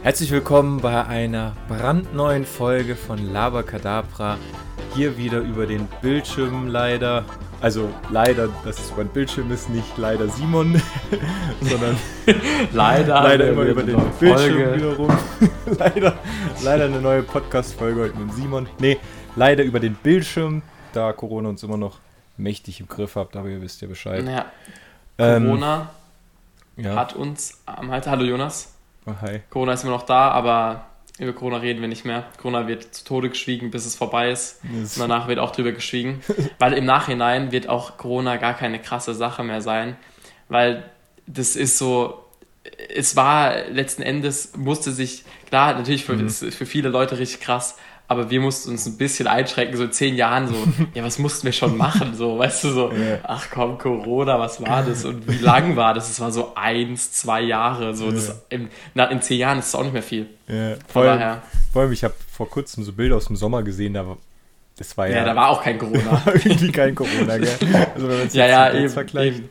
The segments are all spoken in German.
Herzlich willkommen bei einer brandneuen Folge von Labakadabra. Hier wieder über den Bildschirm leider. Also leider, dass es mein Bildschirm ist, nicht leider Simon, sondern leider, leider immer über den Bildschirm wiederum. leider, leider eine neue Podcast-Folge heute mit Simon. Nee, leider über den Bildschirm, da Corona uns immer noch mächtig im Griff habt, aber ihr wisst ja Bescheid. Ja. Ähm, Corona ähm, ja. hat uns am Hals. Hallo Jonas. Oh, hi. Corona ist immer noch da, aber über Corona reden wir nicht mehr. Corona wird zu Tode geschwiegen, bis es vorbei ist. Yes. Und danach wird auch drüber geschwiegen. weil im Nachhinein wird auch Corona gar keine krasse Sache mehr sein. Weil das ist so, es war letzten Endes, musste sich, klar, natürlich für, mhm. für viele Leute richtig krass, aber wir mussten uns ein bisschen einschränken, so in zehn Jahren so, ja, was mussten wir schon machen, so, weißt du, so, ach komm, Corona, was war das und wie lang war das? Es war so eins, zwei Jahre, so, das, in, na, in zehn Jahren ist es auch nicht mehr viel. Ja, vor, allem, vor allem, ich habe vor kurzem so Bilder aus dem Sommer gesehen, da war, das war ja... Ja, da war auch kein Corona. irgendwie kein Corona, gell? Also wenn man es ja, ja, eben, vergleicht.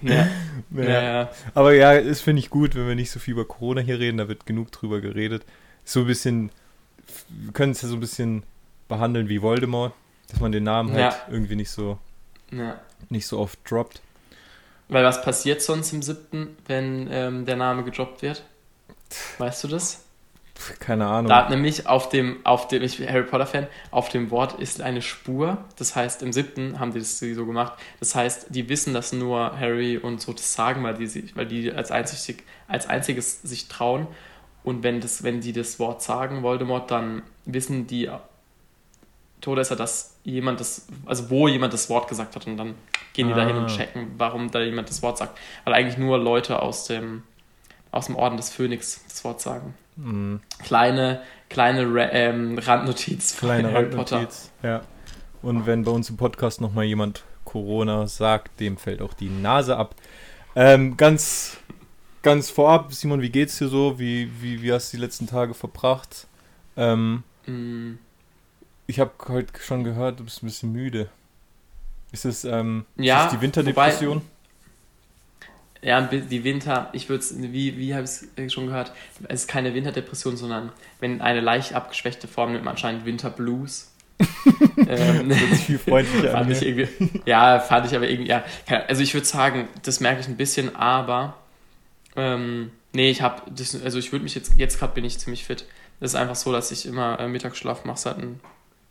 ja. Ja. ja. ja. Aber ja, das finde ich gut, wenn wir nicht so viel über Corona hier reden, da wird genug drüber geredet. So ein bisschen wir können es ja so ein bisschen behandeln wie Voldemort, dass man den Namen halt ja. irgendwie nicht so, ja. nicht so oft droppt. Weil was passiert sonst im siebten, wenn ähm, der Name gedroppt wird? Weißt du das? Keine Ahnung. Da nämlich auf dem, auf dem, ich bin Harry Potter-Fan, auf dem Wort ist eine Spur. Das heißt, im siebten haben die das so gemacht. Das heißt, die wissen das nur Harry und so das sagen, weil die, weil die als, einzig, als einziges sich trauen. Und wenn, das, wenn die das Wort sagen, Voldemort, dann wissen die Todesser, dass jemand das, also wo jemand das Wort gesagt hat und dann gehen die ah. dahin und checken, warum da jemand das Wort sagt. Weil eigentlich nur Leute aus dem, aus dem Orden des Phönix das Wort sagen. Mhm. Kleine, kleine ähm, Randnotiz. Kleine Randnotiz, ja. Und wenn bei uns im Podcast nochmal jemand Corona sagt, dem fällt auch die Nase ab. Ähm, ganz ganz vorab, Simon, wie geht's dir so? Wie, wie, wie hast du die letzten Tage verbracht? Ähm, mm. Ich habe heute schon gehört, du bist ein bisschen müde. Ist es, ähm, ja, ist die Winterdepression? Wobei, ja, die Winter, ich würde es, wie, wie habe ich es schon gehört, es ist keine Winterdepression, sondern wenn eine leicht abgeschwächte Form nimmt man anscheinend Winterblues. ähm, das ist viel freundlicher fand ich irgendwie, Ja, fand ich aber irgendwie, ja. Also ich würde sagen, das merke ich ein bisschen, aber ähm, nee, ich habe, also ich würde mich jetzt, jetzt gerade bin ich ziemlich fit. Das ist einfach so, dass ich immer äh, Mittagsschlaf mache seit ein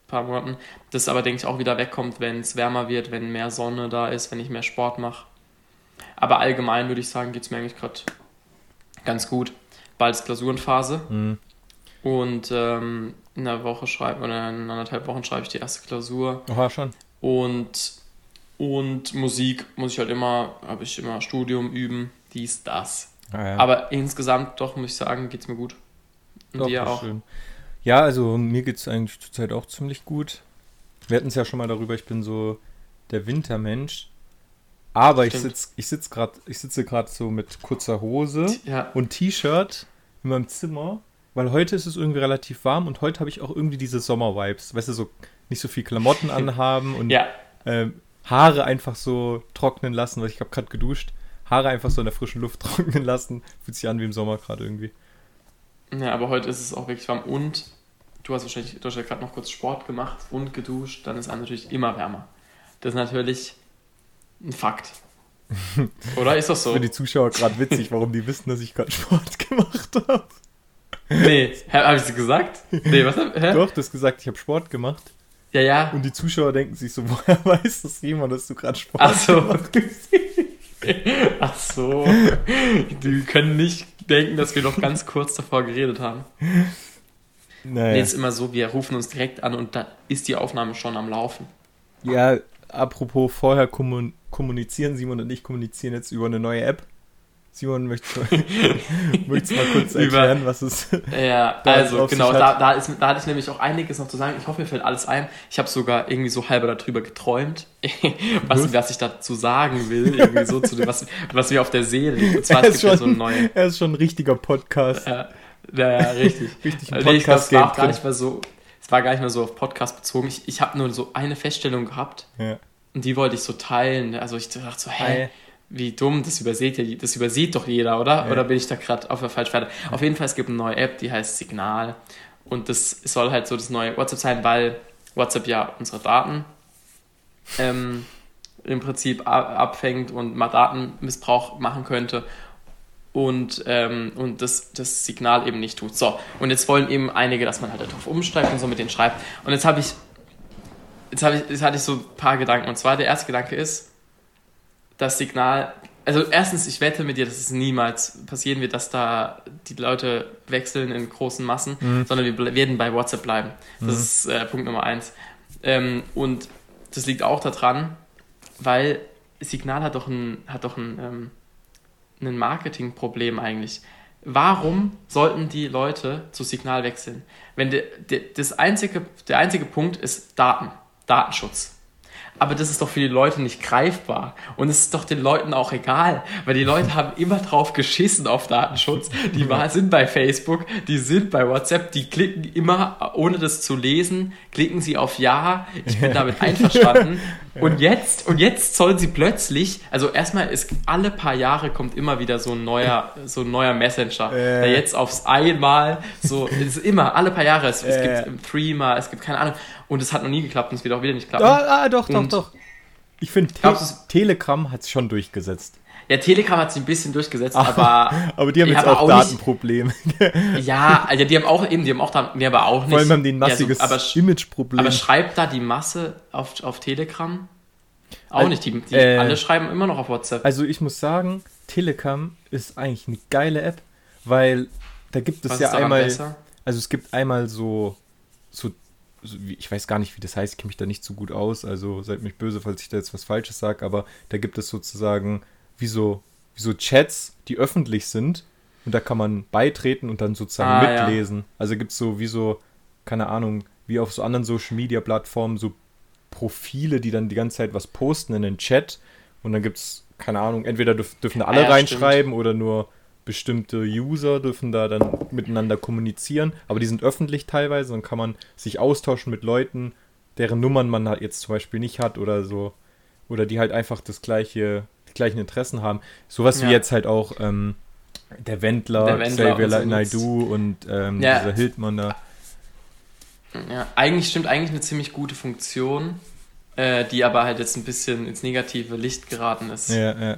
paar Monaten. Das aber, denke ich, auch wieder wegkommt, wenn es wärmer wird, wenn mehr Sonne da ist, wenn ich mehr Sport mache. Aber allgemein würde ich sagen, geht es mir eigentlich gerade ganz gut. Bald ist Klausurenphase. Mhm. Und ähm, in einer Woche schreibe oder in anderthalb Wochen schreibe ich die erste Klausur. Oha, schon. Und, und Musik muss ich halt immer, habe ich immer Studium üben, dies, das. Ah, ja. Aber insgesamt doch, muss ich sagen, geht es mir gut. Und doch, dir auch. Schön. Ja, also mir geht es eigentlich zurzeit auch ziemlich gut. Wir hatten es ja schon mal darüber, ich bin so der Wintermensch. Aber Stimmt. ich, sitz, ich, sitz grad, ich sitze gerade so mit kurzer Hose ja. und T-Shirt in meinem Zimmer, weil heute ist es irgendwie relativ warm und heute habe ich auch irgendwie diese Sommer-Vibes. Weißt du, so nicht so viel Klamotten anhaben und ja. äh, Haare einfach so trocknen lassen, weil ich habe gerade geduscht. Haare einfach so in der frischen Luft trocknen lassen. Fühlt sich an wie im Sommer gerade irgendwie. Ja, aber heute ist es auch wirklich warm und du hast wahrscheinlich, du hast ja gerade noch kurz Sport gemacht und geduscht, dann ist es natürlich immer wärmer. Das ist natürlich ein Fakt. Oder ist das so? Für die Zuschauer gerade witzig, warum die wissen, dass ich gerade Sport gemacht habe. Nee, habe ich es gesagt? Nee, was? Hä? Doch, du hast gesagt, ich habe Sport gemacht. Ja, ja. Und die Zuschauer denken sich so, woher weiß das jemand, dass du gerade Sport Ach so. gemacht hast? Ach so. Die können nicht denken, dass wir noch ganz kurz davor geredet haben. Naja. Nee, ist immer so, wir rufen uns direkt an und da ist die Aufnahme schon am Laufen. Ja, apropos vorher kommunizieren, Simon und ich kommunizieren jetzt über eine neue App. Simon, möchtest du, möchtest du mal kurz erklären, Über, was es Ja, also genau, da, da, ist, da hatte ich nämlich auch einiges noch zu sagen. Ich hoffe, mir fällt alles ein. Ich habe sogar irgendwie so halber darüber geträumt, was, was ich dazu sagen will, irgendwie so zu was, was mir auf der Seele liegt. Und zwar, er, ist schon, ja so neue, er ist schon ein richtiger Podcast. Ja, ja, richtig. richtig ein Podcast. Ich glaub, es war gar nicht mehr so, es war gar nicht mehr so auf Podcast bezogen. Ich, ich habe nur so eine Feststellung gehabt. Ja. Und die wollte ich so teilen. Also ich dachte so, hey, wie dumm, das übersieht ja, das übersieht doch jeder, oder? Ja. Oder bin ich da gerade auf der falschen Fährte? Auf jeden Fall, es gibt eine neue App, die heißt Signal. Und das soll halt so das neue WhatsApp sein, weil WhatsApp ja unsere Daten ähm, im Prinzip abfängt und mal Datenmissbrauch machen könnte und, ähm, und das, das Signal eben nicht tut. So, und jetzt wollen eben einige, dass man halt darauf umsteigt und so mit denen schreibt. Und jetzt habe ich, jetzt habe ich, jetzt hatte ich so ein paar Gedanken. Und zwar der erste Gedanke ist, das Signal, also erstens, ich wette mit dir, dass es niemals passieren wird, dass da die Leute wechseln in großen Massen, mhm. sondern wir werden bei WhatsApp bleiben. Das mhm. ist äh, Punkt Nummer eins. Ähm, und das liegt auch daran, weil Signal hat doch ein, hat doch ein ähm, ein Marketingproblem eigentlich. Warum sollten die Leute zu Signal wechseln? Wenn de, de, das einzige, der einzige Punkt ist Daten, Datenschutz aber das ist doch für die Leute nicht greifbar. Und es ist doch den Leuten auch egal, weil die Leute haben immer drauf geschissen auf Datenschutz. Die sind bei Facebook, die sind bei WhatsApp, die klicken immer, ohne das zu lesen, klicken sie auf Ja, ich bin damit einverstanden. Und jetzt, und jetzt sollen sie plötzlich, also erstmal ist alle paar Jahre kommt immer wieder so ein neuer, so ein neuer Messenger, der jetzt aufs einmal so, es ist immer, alle paar Jahre, es, es gibt Threema, es gibt keine Ahnung. Und es hat noch nie geklappt und es wird auch wieder nicht klappen. Ah, ah doch, und doch, doch. Ich finde, Te Telegram hat es schon durchgesetzt. Ja, Telegram hat sich ein bisschen durchgesetzt, aber. aber die haben jetzt auch, auch Datenprobleme. ja, also die haben auch eben, die haben auch Daten, nee, aber auch nicht. Vor allem haben die ein massiges ja, so, Imageproblem. Aber schreibt da die Masse auf, auf Telegram? Auch also, nicht. Die, die äh, alle schreiben immer noch auf WhatsApp. Also ich muss sagen, Telegram ist eigentlich eine geile App, weil da gibt es Was ja einmal. Besser? Also es gibt einmal so, so ich weiß gar nicht, wie das heißt, ich kenne mich da nicht so gut aus, also seid mich böse, falls ich da jetzt was Falsches sage, aber da gibt es sozusagen wie so, wie so Chats, die öffentlich sind und da kann man beitreten und dann sozusagen ah, mitlesen. Ja. Also gibt es so wie so, keine Ahnung, wie auf so anderen Social Media Plattformen so Profile, die dann die ganze Zeit was posten in den Chat und dann gibt es, keine Ahnung, entweder dürf, dürfen alle ja, reinschreiben stimmt. oder nur bestimmte User dürfen da dann miteinander kommunizieren, aber die sind öffentlich teilweise, dann kann man sich austauschen mit Leuten, deren Nummern man halt jetzt zum Beispiel nicht hat oder so. Oder die halt einfach das gleiche, die gleichen Interessen haben. Sowas ja. wie jetzt halt auch ähm, der Wendler, der Wendler Xavier Naidu und ähm, ja. dieser Hildmann da. Ja, eigentlich stimmt eigentlich eine ziemlich gute Funktion, äh, die aber halt jetzt ein bisschen ins negative Licht geraten ist. Ja, ja.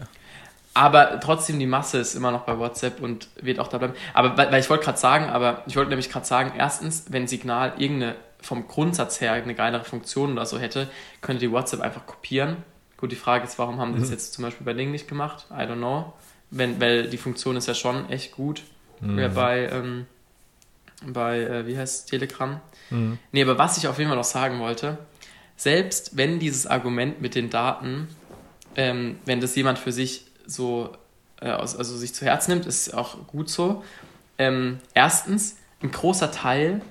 Aber trotzdem, die Masse ist immer noch bei WhatsApp und wird auch da bleiben. Aber weil, weil ich wollte gerade sagen, aber ich wollte nämlich gerade sagen, erstens, wenn Signal irgendeine vom Grundsatz her eine geilere Funktion oder so hätte, könnte die WhatsApp einfach kopieren. Gut, die Frage ist, warum haben die das mhm. jetzt zum Beispiel bei Ding nicht gemacht? I don't know. Wenn, weil die Funktion ist ja schon echt gut mhm. bei, ähm, bei äh, wie heißt es, Telegram. Mhm. Nee, aber was ich auf jeden Fall noch sagen wollte, selbst wenn dieses Argument mit den Daten, ähm, wenn das jemand für sich so, äh, also sich zu Herzen nimmt, ist auch gut so. Ähm, erstens, ein großer Teil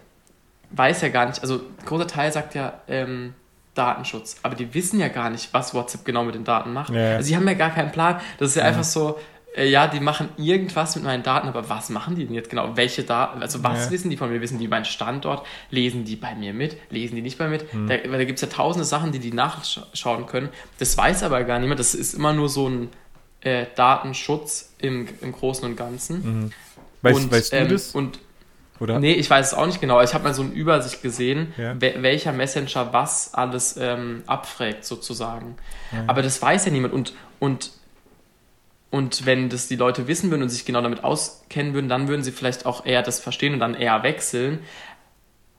weiß ja gar nicht, also ein großer Teil sagt ja ähm, Datenschutz, aber die wissen ja gar nicht, was WhatsApp genau mit den Daten macht. Ja. Also sie haben ja gar keinen Plan. Das ist ja, ja. einfach so, äh, ja, die machen irgendwas mit meinen Daten, aber was machen die denn jetzt genau? Welche Daten, also was wissen die von mir? Wissen die meinen Standort? Lesen die bei mir mit? Lesen die nicht bei mir mit? Hm. Da, da gibt es ja tausende Sachen, die die nachschauen können. Das weiß aber gar niemand. Das ist immer nur so ein äh, Datenschutz im, im Großen und Ganzen. Mhm. Weißt, und, weißt du ähm, das? Und oder? Nee, ich weiß es auch nicht genau. Ich habe mal so eine Übersicht gesehen, ja. welcher Messenger was alles ähm, abfragt, sozusagen. Ja. Aber das weiß ja niemand. Und, und, und wenn das die Leute wissen würden und sich genau damit auskennen würden, dann würden sie vielleicht auch eher das verstehen und dann eher wechseln.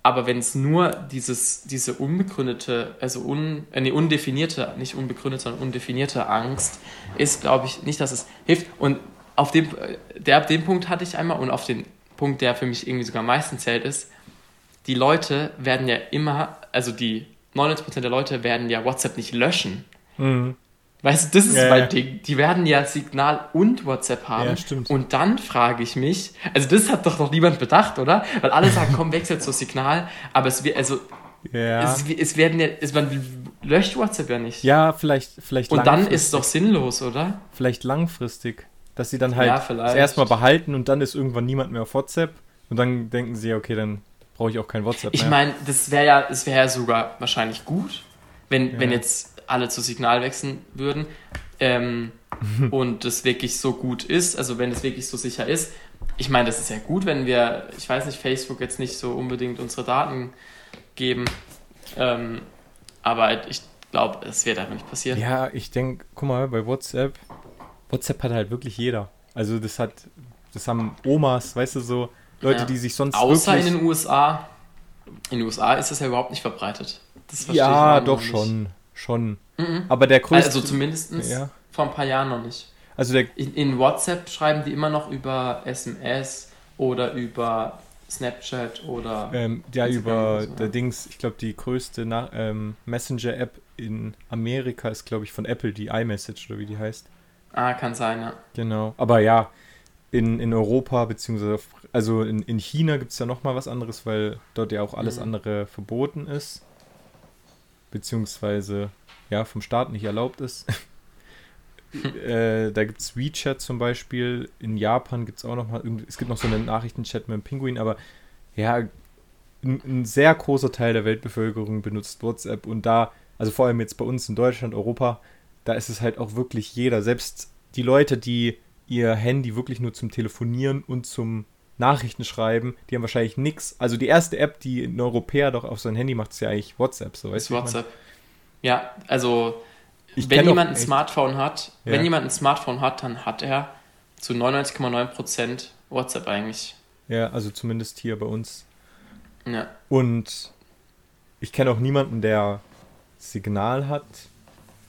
Aber wenn es nur dieses, diese unbegründete, also un, äh, undefinierte, nicht unbegründete, sondern undefinierte Angst ist, glaube ich, nicht, dass es hilft. Und auf dem, der, den Punkt hatte ich einmal und auf den Punkt, der für mich irgendwie sogar am meisten zählt, ist, die Leute werden ja immer, also die 99% der Leute werden ja WhatsApp nicht löschen. Mhm. Weißt du, das ist ja, mein ja. Ding. Die werden ja Signal und WhatsApp haben. Ja, stimmt. Und dann frage ich mich, also das hat doch noch niemand bedacht, oder? Weil alle sagen, komm, wechsel zu Signal, aber es wird, also, ja. es, es werden ja, es, man löscht WhatsApp ja nicht. Ja, vielleicht, vielleicht Und dann ist es doch sinnlos, oder? Vielleicht langfristig. Dass sie dann halt ja, erstmal behalten und dann ist irgendwann niemand mehr auf WhatsApp und dann denken sie, okay, dann brauche ich auch kein WhatsApp mehr. Ich meine, das wäre ja, das wäre ja sogar wahrscheinlich gut, wenn, wenn jetzt alle zu Signal wechseln würden. Ähm, und das wirklich so gut ist, also wenn es wirklich so sicher ist. Ich meine, das ist ja gut, wenn wir, ich weiß nicht, Facebook jetzt nicht so unbedingt unsere Daten geben. Ähm, aber ich glaube, es wird einfach nicht passieren. Ja, ich denke, guck mal, bei WhatsApp, WhatsApp hat halt wirklich jeder. Also das hat, das haben Omas, weißt du, so Leute, ja. die sich sonst Außer in den USA. In den USA ist das ja überhaupt nicht verbreitet. ja, doch schon. Schon. Mhm. Aber der größte. Also zumindest ja. vor ein paar Jahren noch nicht. Also der in, in, WhatsApp schreiben die immer noch über SMS oder über Snapchat oder. Ähm, ja, über so, der Dings, ich glaube, die größte ähm, Messenger-App in Amerika ist, glaube ich, von Apple, die iMessage oder wie die heißt. Ah, kann sein, ja. Genau. Aber ja, in, in Europa, beziehungsweise also in, in China gibt es ja nochmal was anderes, weil dort ja auch alles mhm. andere verboten ist. Beziehungsweise ja vom Staat nicht erlaubt ist. äh, da gibt es WeChat zum Beispiel. In Japan gibt es auch nochmal, es gibt noch so einen Nachrichtenchat mit dem Pinguin, aber ja, ein, ein sehr großer Teil der Weltbevölkerung benutzt WhatsApp und da, also vor allem jetzt bei uns in Deutschland, Europa, da ist es halt auch wirklich jeder, selbst die Leute, die ihr Handy wirklich nur zum Telefonieren und zum Nachrichten schreiben, die haben wahrscheinlich nichts. Also die erste App, die ein Europäer doch auf sein Handy macht, ist ja eigentlich WhatsApp. So, weißt ist WhatsApp. Ja, also ich wenn jemand ein Smartphone hat, ja. wenn jemand ein Smartphone hat, dann hat er zu 99,9% WhatsApp eigentlich. Ja, also zumindest hier bei uns. Ja. Und ich kenne auch niemanden, der Signal hat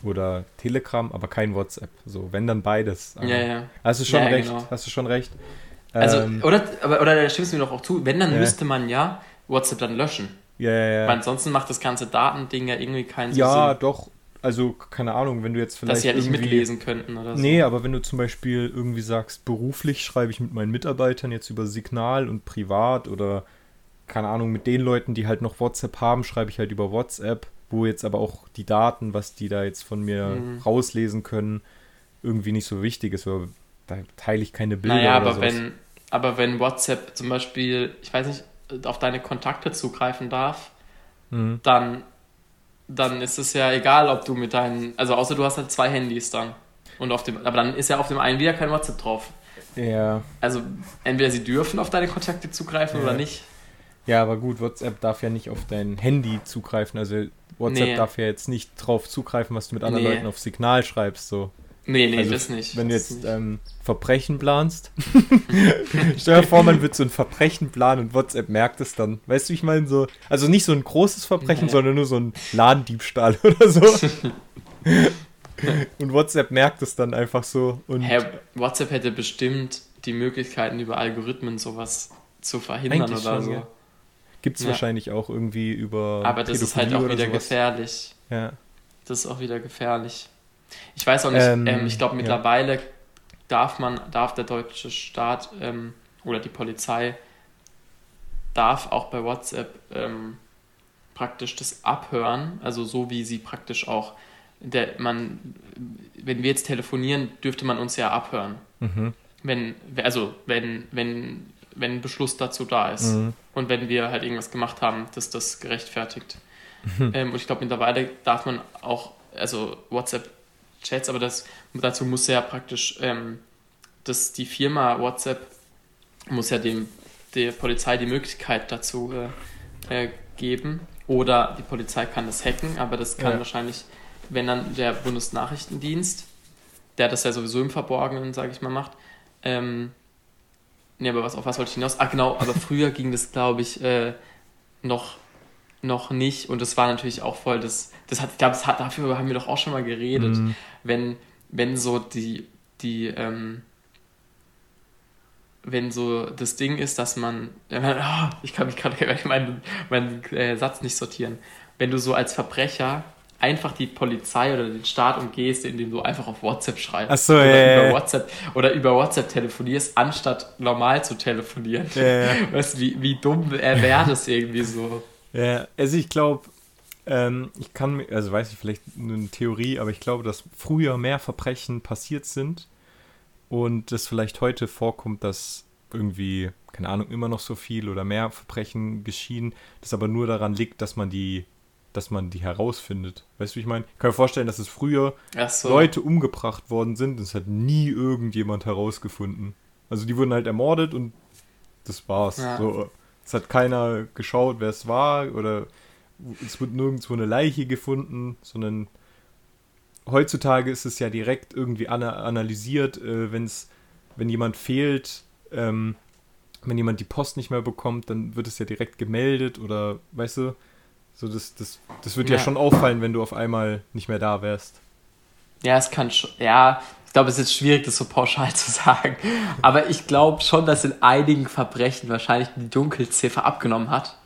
oder Telegram, aber kein WhatsApp. So, wenn dann beides. ja, ja. Hast du schon ja, recht. Genau. Hast du schon recht. Also, ähm, oder, aber, oder da stimmst du mir doch auch zu, wenn, dann ja. müsste man ja WhatsApp dann löschen. Ja, ja, ja. Weil ansonsten macht das ganze Datending ja irgendwie keinen ja, Sinn. Ja, doch. Also, keine Ahnung, wenn du jetzt vielleicht. Dass sie ja nicht mitlesen könnten oder so. Nee, aber wenn du zum Beispiel irgendwie sagst, beruflich schreibe ich mit meinen Mitarbeitern jetzt über Signal und privat oder, keine Ahnung, mit den Leuten, die halt noch WhatsApp haben, schreibe ich halt über WhatsApp, wo jetzt aber auch die Daten, was die da jetzt von mir mhm. rauslesen können, irgendwie nicht so wichtig ist. Oder da teile ich keine Bilder. Naja, aber sowas. wenn, aber wenn WhatsApp zum Beispiel, ich weiß nicht, auf deine Kontakte zugreifen darf, mhm. dann, dann ist es ja egal, ob du mit deinen, also außer du hast halt zwei Handys dann. Und auf dem, aber dann ist ja auf dem einen wieder kein WhatsApp drauf. Ja. Also entweder sie dürfen auf deine Kontakte zugreifen ja. oder nicht. Ja, aber gut, WhatsApp darf ja nicht auf dein Handy zugreifen. Also WhatsApp nee. darf ja jetzt nicht drauf zugreifen, was du mit anderen nee. Leuten auf Signal schreibst. So. Nee, nee, also, das nicht. Wenn du jetzt ähm, Verbrechen planst, stell dir vor, man wird so ein Verbrechen planen und WhatsApp merkt es dann. Weißt du, ich meine so, also nicht so ein großes Verbrechen, nee. sondern nur so ein Ladendiebstahl oder so. und WhatsApp merkt es dann einfach so. Und Hä, WhatsApp hätte bestimmt die Möglichkeiten, über Algorithmen sowas zu verhindern oder schon, so. Ja. Gibt es ja. wahrscheinlich auch irgendwie über. Aber das Pädophilie ist halt auch wieder sowas. gefährlich. Ja. Das ist auch wieder gefährlich. Ich weiß auch nicht, ähm, ähm, ich glaube mittlerweile ja. darf man, darf der deutsche Staat ähm, oder die Polizei darf auch bei WhatsApp ähm, praktisch das abhören, also so wie sie praktisch auch, der, man, wenn wir jetzt telefonieren, dürfte man uns ja abhören. Mhm. Wenn, also wenn, wenn, wenn ein Beschluss dazu da ist mhm. und wenn wir halt irgendwas gemacht haben, dass das gerechtfertigt. Mhm. Ähm, und ich glaube, mittlerweile darf man auch, also WhatsApp Chats, aber das, dazu muss ja praktisch, ähm, dass die Firma WhatsApp muss ja dem, der Polizei die Möglichkeit dazu äh, äh, geben. Oder die Polizei kann das hacken, aber das kann ja. wahrscheinlich, wenn dann der Bundesnachrichtendienst, der das ja sowieso im Verborgenen, sage ich mal, macht. Ähm, nee, aber was, auf was wollte ich hinaus? Ah, genau, aber früher ging das, glaube ich, äh, noch noch nicht und das war natürlich auch voll das das hat ich glaube hat dafür haben wir doch auch schon mal geredet mhm. Wenn wenn so die die ähm, wenn so das Ding ist dass man oh, ich kann mich gerade meinen meinen äh, Satz nicht sortieren wenn du so als Verbrecher einfach die Polizei oder den Staat umgehst, indem du einfach auf WhatsApp schreibst. Ach so, oder, ja, über WhatsApp, oder über WhatsApp telefonierst, anstatt normal zu telefonieren. Ja, Weißt du, wie, wie dumm wäre das irgendwie so? Ja, also ich glaube, ähm, ich kann, also weiß ich vielleicht eine Theorie, aber ich glaube, dass früher mehr Verbrechen passiert sind und es vielleicht heute vorkommt, dass irgendwie, keine Ahnung, immer noch so viel oder mehr Verbrechen geschehen, das aber nur daran liegt, dass man die dass man die herausfindet. Weißt du, wie ich meine? Ich kann mir vorstellen, dass es früher so. Leute umgebracht worden sind. Das hat nie irgendjemand herausgefunden. Also die wurden halt ermordet und das war's. Ja. So, es hat keiner geschaut, wer es war oder es wird nirgendwo eine Leiche gefunden, sondern heutzutage ist es ja direkt irgendwie ana analysiert, äh, wenn's, wenn jemand fehlt, ähm, wenn jemand die Post nicht mehr bekommt, dann wird es ja direkt gemeldet oder, weißt du, so das, das, das wird ja. ja schon auffallen, wenn du auf einmal nicht mehr da wärst. Ja, es kann schon, ja, ich glaube, es ist schwierig, das so pauschal zu sagen. Aber ich glaube schon, dass in einigen Verbrechen wahrscheinlich die Dunkelziffer abgenommen hat.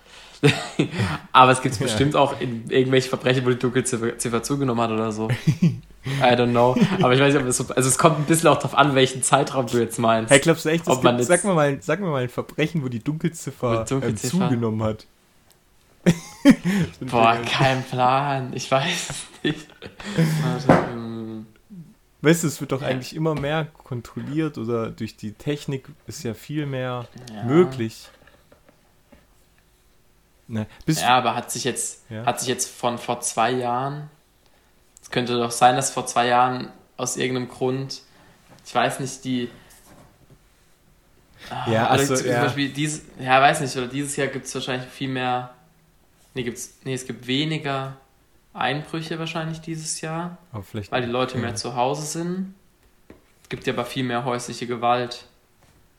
Aber es gibt ja. bestimmt auch in irgendwelchen Verbrechen, wo die Dunkelziffer zugenommen hat oder so. I don't know. Aber ich weiß nicht, ob es so. Also, es kommt ein bisschen auch darauf an, welchen Zeitraum du jetzt meinst. Hey, glaubst du echt, ob man gibt, sag, mir mal, sag mir mal ein Verbrechen, wo die Dunkelziffer, die Dunkelziffer? Ähm, zugenommen hat. Boah, kein Plan. Ich weiß es nicht. Warte, hm. Weißt du, es wird doch eigentlich immer mehr kontrolliert oder durch die Technik ist ja viel mehr ja. möglich. Ne, ja, aber hat sich jetzt, ja? hat sich jetzt von vor zwei Jahren, es könnte doch sein, dass vor zwei Jahren aus irgendeinem Grund, ich weiß nicht, die. Ja, also, zum ja. Beispiel dieses, ja, weiß nicht, oder dieses Jahr gibt es wahrscheinlich viel mehr. Nee, gibt's, nee, es gibt weniger Einbrüche wahrscheinlich dieses Jahr, weil die Leute ja. mehr zu Hause sind. Es gibt ja aber viel mehr häusliche Gewalt,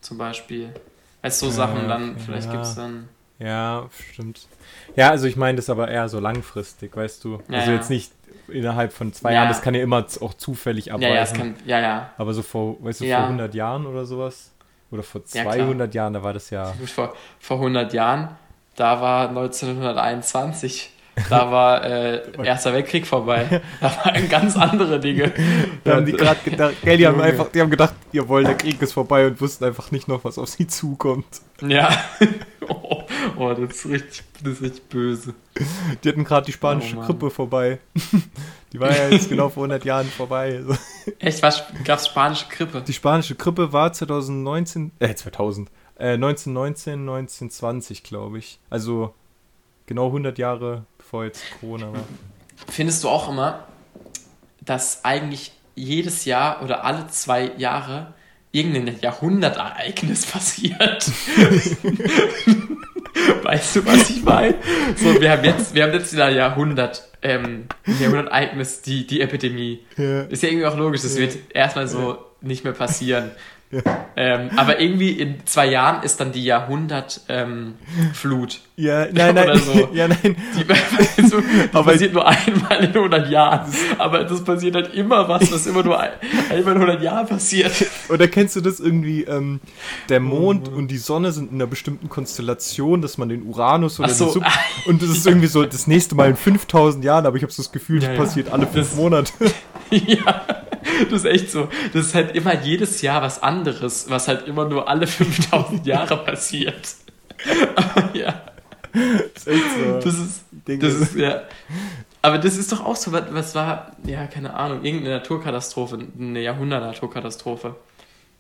zum Beispiel. Als so Sachen dann, vielleicht gibt es dann. Ja, stimmt. Ja, also ich meine das aber eher so langfristig, weißt du. Ja, also jetzt nicht innerhalb von zwei ja. Jahren, das kann ja immer auch zufällig abweichen. Ja, ja, kann, ja, ja. Aber so vor, weißt du, vor 100 Jahren oder sowas? Oder vor 200 Jahren, da war das ja... Vor, vor 100 Jahren, da war 1921 da war äh, Erster Weltkrieg vorbei. Da waren ganz andere Dinge. Da haben die gerade gedacht, gell, die haben einfach, die haben gedacht, jawohl, der Krieg ist vorbei und wussten einfach nicht noch, was auf sie zukommt. Ja. Oh, oh das, ist richtig, das ist richtig böse. Die hatten gerade die spanische oh, Grippe vorbei. Die war ja jetzt genau vor 100 Jahren vorbei. Echt, was gab es spanische Grippe? Die spanische Grippe war 2019, äh 2000, äh 1919, 1920, glaube ich. Also genau 100 Jahre bevor jetzt Corona war. Findest du auch immer, dass eigentlich jedes Jahr oder alle zwei Jahre irgendein Jahrhundertereignis passiert? weißt du, was ich meine? So, wir haben jetzt, wir haben jetzt wieder Jahrhundert, ähm, Jahrhundertereignis, die, die Epidemie. Ja. Ist ja irgendwie auch logisch, das ja. wird erstmal so ja. nicht mehr passieren. Ähm, aber irgendwie in zwei Jahren ist dann die Jahrhundertflut. Ähm, ja, nein, nein. Oder so. Ja, nein. Die, so, die passiert nur einmal in 100 Jahren. Aber das passiert halt immer was, was immer nur ein, einmal in 100 Jahren passiert. Oder kennst du das irgendwie, ähm, der Mond oh. und die Sonne sind in einer bestimmten Konstellation, dass man den Uranus oder so. den Sub... Und das ist irgendwie so das nächste Mal in 5000 Jahren, aber ich habe so das Gefühl, das ja, passiert alle fünf das, Monate. ja. Das ist echt so. Das ist halt immer jedes Jahr was anderes, was halt immer nur alle 5000 Jahre passiert. Aber ja. Das ist echt so. Das ist, das ist, ja. Aber das ist doch auch so, was war, ja, keine Ahnung, irgendeine Naturkatastrophe, eine Jahrhundert-Naturkatastrophe,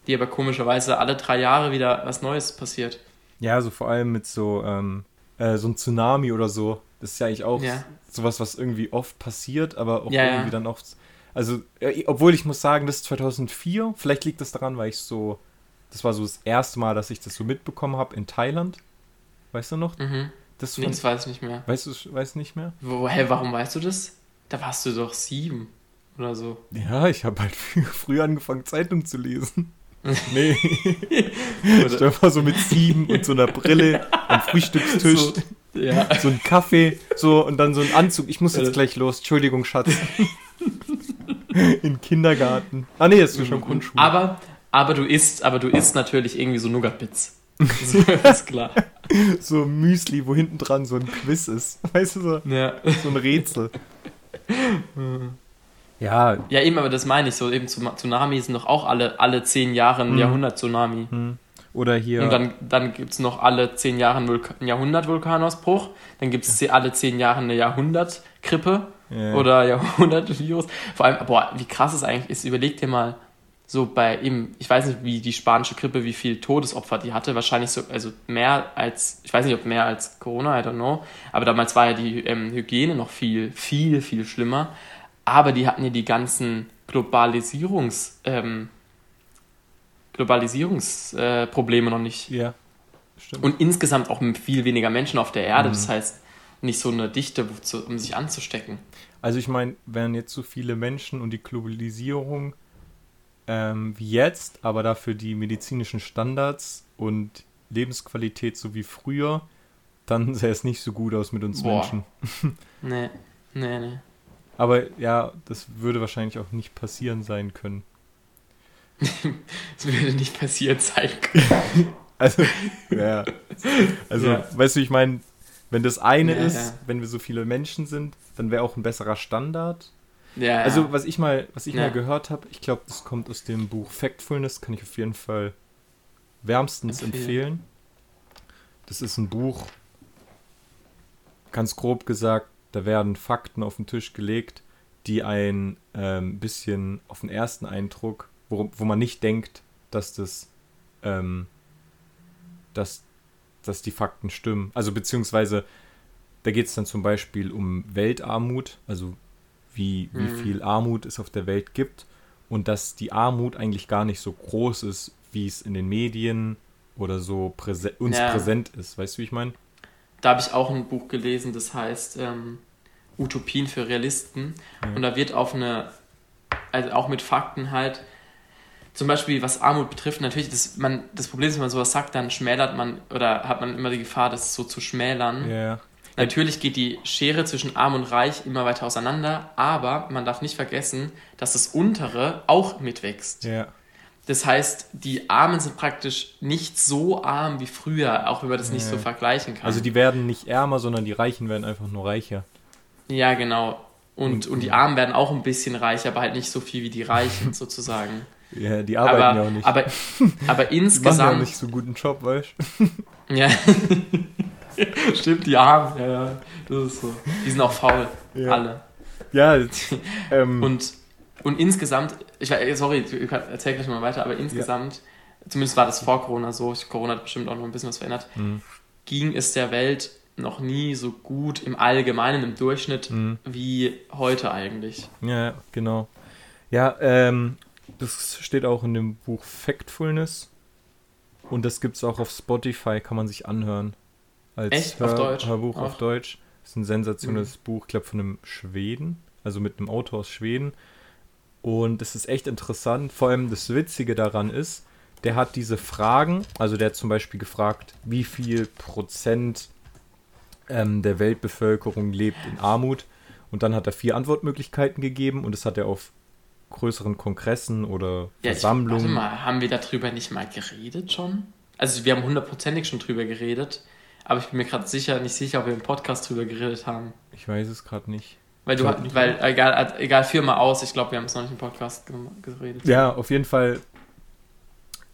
die aber komischerweise alle drei Jahre wieder was Neues passiert. Ja, so vor allem mit so, ähm, äh, so ein Tsunami oder so. Das ist ja eigentlich auch ja. sowas, was irgendwie oft passiert, aber auch ja, irgendwie ja. dann oft also, äh, obwohl ich muss sagen, das ist 2004. Vielleicht liegt das daran, weil ich so. Das war so das erste Mal, dass ich das so mitbekommen habe in Thailand. Weißt du noch? Mhm. Das, nee, das weiß ich nicht mehr. Weißt du weißt nicht mehr? Wo, hä, warum weißt du das? Da warst du doch sieben oder so. Ja, ich habe halt früh angefangen, Zeitung zu lesen. Nee. ich war so mit sieben und so einer Brille am Frühstückstisch. So, ja. so ein Kaffee, so und dann so ein Anzug. Ich muss jetzt gleich los. Entschuldigung, Schatz. In Kindergarten. Ah nee, ist schon Grundschule. Aber, aber du isst, aber du isst natürlich irgendwie so Nougat-Bits. So, ist klar. So Müsli, wo hinten dran so ein Quiz ist. Weißt du so? Ja. So ein Rätsel. Ja. Ja, eben, aber das meine ich so. Eben Tsunami sind doch auch alle, alle zehn Jahre ein hm. Jahrhundert-Tsunami. Hm. Oder hier. Und dann, dann gibt es noch alle zehn Jahre einen, einen Jahrhundert-Vulkanausbruch. Dann gibt es alle zehn Jahre eine Jahrhundert-Grippe. Oder Jahrhundert-Virus. Vor allem, boah, wie krass es eigentlich ist. Überleg dir mal, so bei ihm, ich weiß nicht, wie die spanische Grippe, wie viel Todesopfer die hatte, wahrscheinlich so, also mehr als, ich weiß nicht, ob mehr als Corona, I don't know, aber damals war ja die ähm, Hygiene noch viel, viel, viel schlimmer, aber die hatten ja die ganzen Globalisierungs, ähm, Globalisierungsprobleme äh, noch nicht. Ja, stimmt. Und insgesamt auch mit viel weniger Menschen auf der Erde, mhm. das heißt, nicht so eine Dichte, um sich anzustecken. Also ich meine, wären jetzt so viele Menschen und die Globalisierung ähm, wie jetzt, aber dafür die medizinischen Standards und Lebensqualität so wie früher, dann sähe es nicht so gut aus mit uns Boah. Menschen. nee, nee, nee. Aber ja, das würde wahrscheinlich auch nicht passieren sein können. Es würde nicht passiert sein können. also, ja. Also, ja. weißt du, ich meine, wenn das eine ja, ist, ja. wenn wir so viele Menschen sind, dann wäre auch ein besserer Standard. Ja, also was ich mal, was ich mal gehört habe, ich glaube, das kommt aus dem Buch Factfulness, kann ich auf jeden Fall wärmstens empfehlen. empfehlen. Das ist ein Buch, ganz grob gesagt, da werden Fakten auf den Tisch gelegt, die ein ähm, bisschen auf den ersten Eindruck, wo, wo man nicht denkt, dass das, ähm, dass, dass die Fakten stimmen. Also beziehungsweise, da geht es dann zum Beispiel um Weltarmut, also wie, wie mhm. viel Armut es auf der Welt gibt und dass die Armut eigentlich gar nicht so groß ist, wie es in den Medien oder so präse uns ja. präsent ist. Weißt du, wie ich meine? Da habe ich auch ein Buch gelesen, das heißt ähm, Utopien für Realisten. Mhm. Und da wird auf eine, also auch mit Fakten halt, zum Beispiel was Armut betrifft, natürlich, das, man, das Problem ist, wenn man sowas sagt, dann schmälert man oder hat man immer die Gefahr, das so zu schmälern. Ja. Natürlich geht die Schere zwischen Arm und Reich immer weiter auseinander, aber man darf nicht vergessen, dass das untere auch mitwächst. Ja. Das heißt, die Armen sind praktisch nicht so arm wie früher, auch wenn man das nicht so vergleichen kann. Also die werden nicht ärmer, sondern die Reichen werden einfach nur reicher. Ja, genau. Und, und, und die Armen werden auch ein bisschen reicher, aber halt nicht so viel wie die Reichen sozusagen. Ja, die arbeiten aber, ja auch nicht. Aber, aber insgesamt. Die machen ja nicht so guten Job, weißt du? Ja. Stimmt, die Armen, ja, ja. Das ist so. Die sind auch faul, ja. alle. Ja, ähm, und, und insgesamt, ich sorry, ich erzähl gleich mal weiter, aber insgesamt, ja. zumindest war das vor Corona so, Corona hat bestimmt auch noch ein bisschen was verändert, mhm. ging es der Welt noch nie so gut im Allgemeinen, im Durchschnitt, mhm. wie heute eigentlich. Ja, genau. Ja, ähm, das steht auch in dem Buch Factfulness und das gibt es auch auf Spotify, kann man sich anhören als Echt? Hör, auf Deutsch? Hörbuch Ach. auf Deutsch. Das ist ein sensationelles mhm. Buch, ich glaube von einem Schweden, also mit einem Autor aus Schweden. Und es ist echt interessant. Vor allem das Witzige daran ist, der hat diese Fragen, also der hat zum Beispiel gefragt, wie viel Prozent ähm, der Weltbevölkerung lebt in Armut. Und dann hat er vier Antwortmöglichkeiten gegeben und das hat er auf größeren Kongressen oder ja, Versammlungen. Ich, warte mal, haben wir darüber nicht mal geredet schon? Also wir haben hundertprozentig schon drüber geredet. Aber ich bin mir gerade sicher, nicht sicher, ob wir im Podcast drüber geredet haben. Ich weiß es gerade nicht. Weil du, nicht weil, egal, egal, führ mal aus, ich glaube, wir haben es noch nicht im Podcast geredet. Ja, auf jeden Fall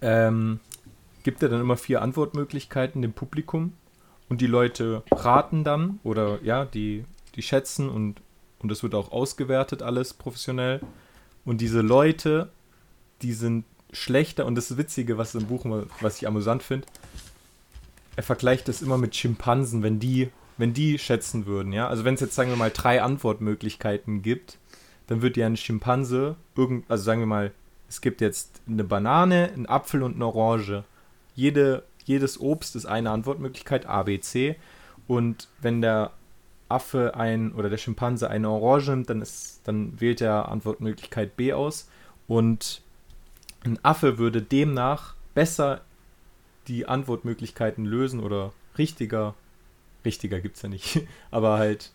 ähm, gibt er dann immer vier Antwortmöglichkeiten dem Publikum und die Leute raten dann oder ja, die, die schätzen und, und das wird auch ausgewertet alles professionell. Und diese Leute, die sind schlechter und das Witzige, was im Buch, was ich amüsant finde, er vergleicht das immer mit Schimpansen, wenn die, wenn die schätzen würden, ja. Also wenn es jetzt, sagen wir mal, drei Antwortmöglichkeiten gibt, dann wird ja ein Schimpanse, irgend, also sagen wir mal, es gibt jetzt eine Banane, einen Apfel und eine Orange. Jede, jedes Obst ist eine Antwortmöglichkeit, A, B, C. Und wenn der Affe ein oder der Schimpanse eine Orange nimmt, dann, ist, dann wählt er Antwortmöglichkeit B aus. Und ein Affe würde demnach besser die Antwortmöglichkeiten lösen oder richtiger, richtiger gibt es ja nicht, aber halt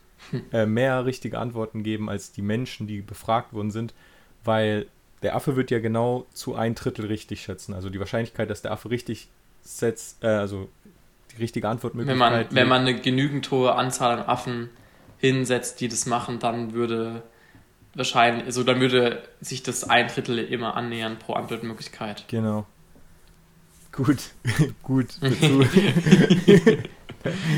äh, mehr richtige Antworten geben als die Menschen, die befragt worden sind, weil der Affe wird ja genau zu ein Drittel richtig schätzen. Also die Wahrscheinlichkeit, dass der Affe richtig setzt, äh, also die richtige Antwortmöglichkeit. Wenn man, wenn man eine genügend hohe Anzahl an Affen hinsetzt, die das machen, dann würde wahrscheinlich, also dann würde sich das ein Drittel immer annähern pro Antwortmöglichkeit. Genau. Gut, gut.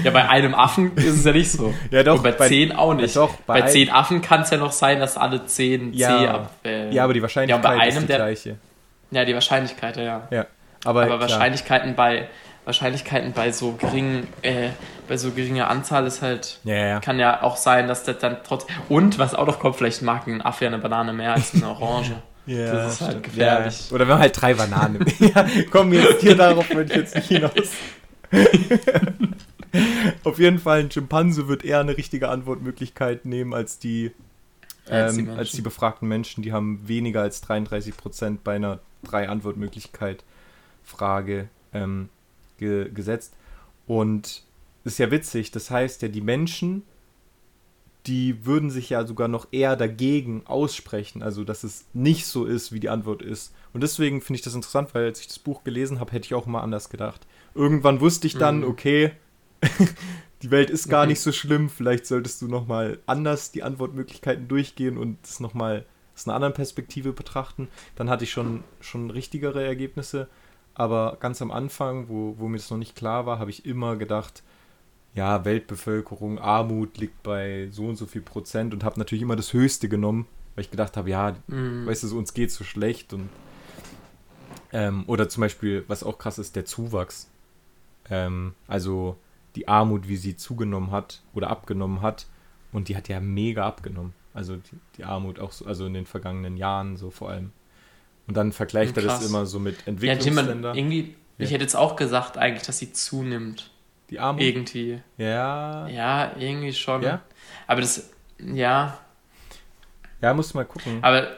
ja, bei einem Affen ist es ja nicht so. Ja, doch. Und bei, bei zehn auch nicht. Ja, doch, bei, bei zehn Affen kann es ja noch sein, dass alle zehn ja, C abwählen. Ja, aber die Wahrscheinlichkeit ja, bei einem, ist die der, gleiche. Ja, die Wahrscheinlichkeit, ja. Ja. Aber, aber Wahrscheinlichkeiten bei Wahrscheinlichkeiten bei so geringen, äh, bei so geringer Anzahl ist halt, ja, ja. kann ja auch sein, dass das dann trotz, und was auch noch kommt, vielleicht mag ein Affe eine Banane mehr als eine Orange. ja, das ist halt gefährlich. Ja. Oder wir haben halt drei Bananen. ja, komm jetzt hier darauf, würde ich jetzt nicht hinaus. Auf jeden Fall, ein Schimpanse wird eher eine richtige Antwortmöglichkeit nehmen als die, als, ähm, die als die befragten Menschen. Die haben weniger als 33 Prozent bei einer drei Antwortmöglichkeit Frage ähm, ge gesetzt. Und ist ja witzig, das heißt ja, die Menschen, die würden sich ja sogar noch eher dagegen aussprechen, also dass es nicht so ist, wie die Antwort ist. Und deswegen finde ich das interessant, weil als ich das Buch gelesen habe, hätte ich auch immer anders gedacht. Irgendwann wusste ich dann, mhm. okay, die Welt ist gar mhm. nicht so schlimm, vielleicht solltest du nochmal anders die Antwortmöglichkeiten durchgehen und es nochmal aus einer anderen Perspektive betrachten. Dann hatte ich schon, schon richtigere Ergebnisse. Aber ganz am Anfang, wo, wo mir das noch nicht klar war, habe ich immer gedacht, ja, Weltbevölkerung, Armut liegt bei so und so viel Prozent und habe natürlich immer das Höchste genommen, weil ich gedacht habe, ja, mm. weißt du, uns geht so schlecht und ähm, oder zum Beispiel, was auch krass ist, der Zuwachs. Ähm, also die Armut, wie sie zugenommen hat oder abgenommen hat und die hat ja mega abgenommen. Also die, die Armut auch so, also in den vergangenen Jahren so vor allem. Und dann vergleicht er das immer so mit Entwicklungsländern. Ja, irgendwie, ja. ich hätte jetzt auch gesagt eigentlich, dass sie zunimmt. Die Armut? Irgendwie. Ja. Ja, irgendwie schon. Ja? Aber das, ja. Ja, musst du mal gucken. Aber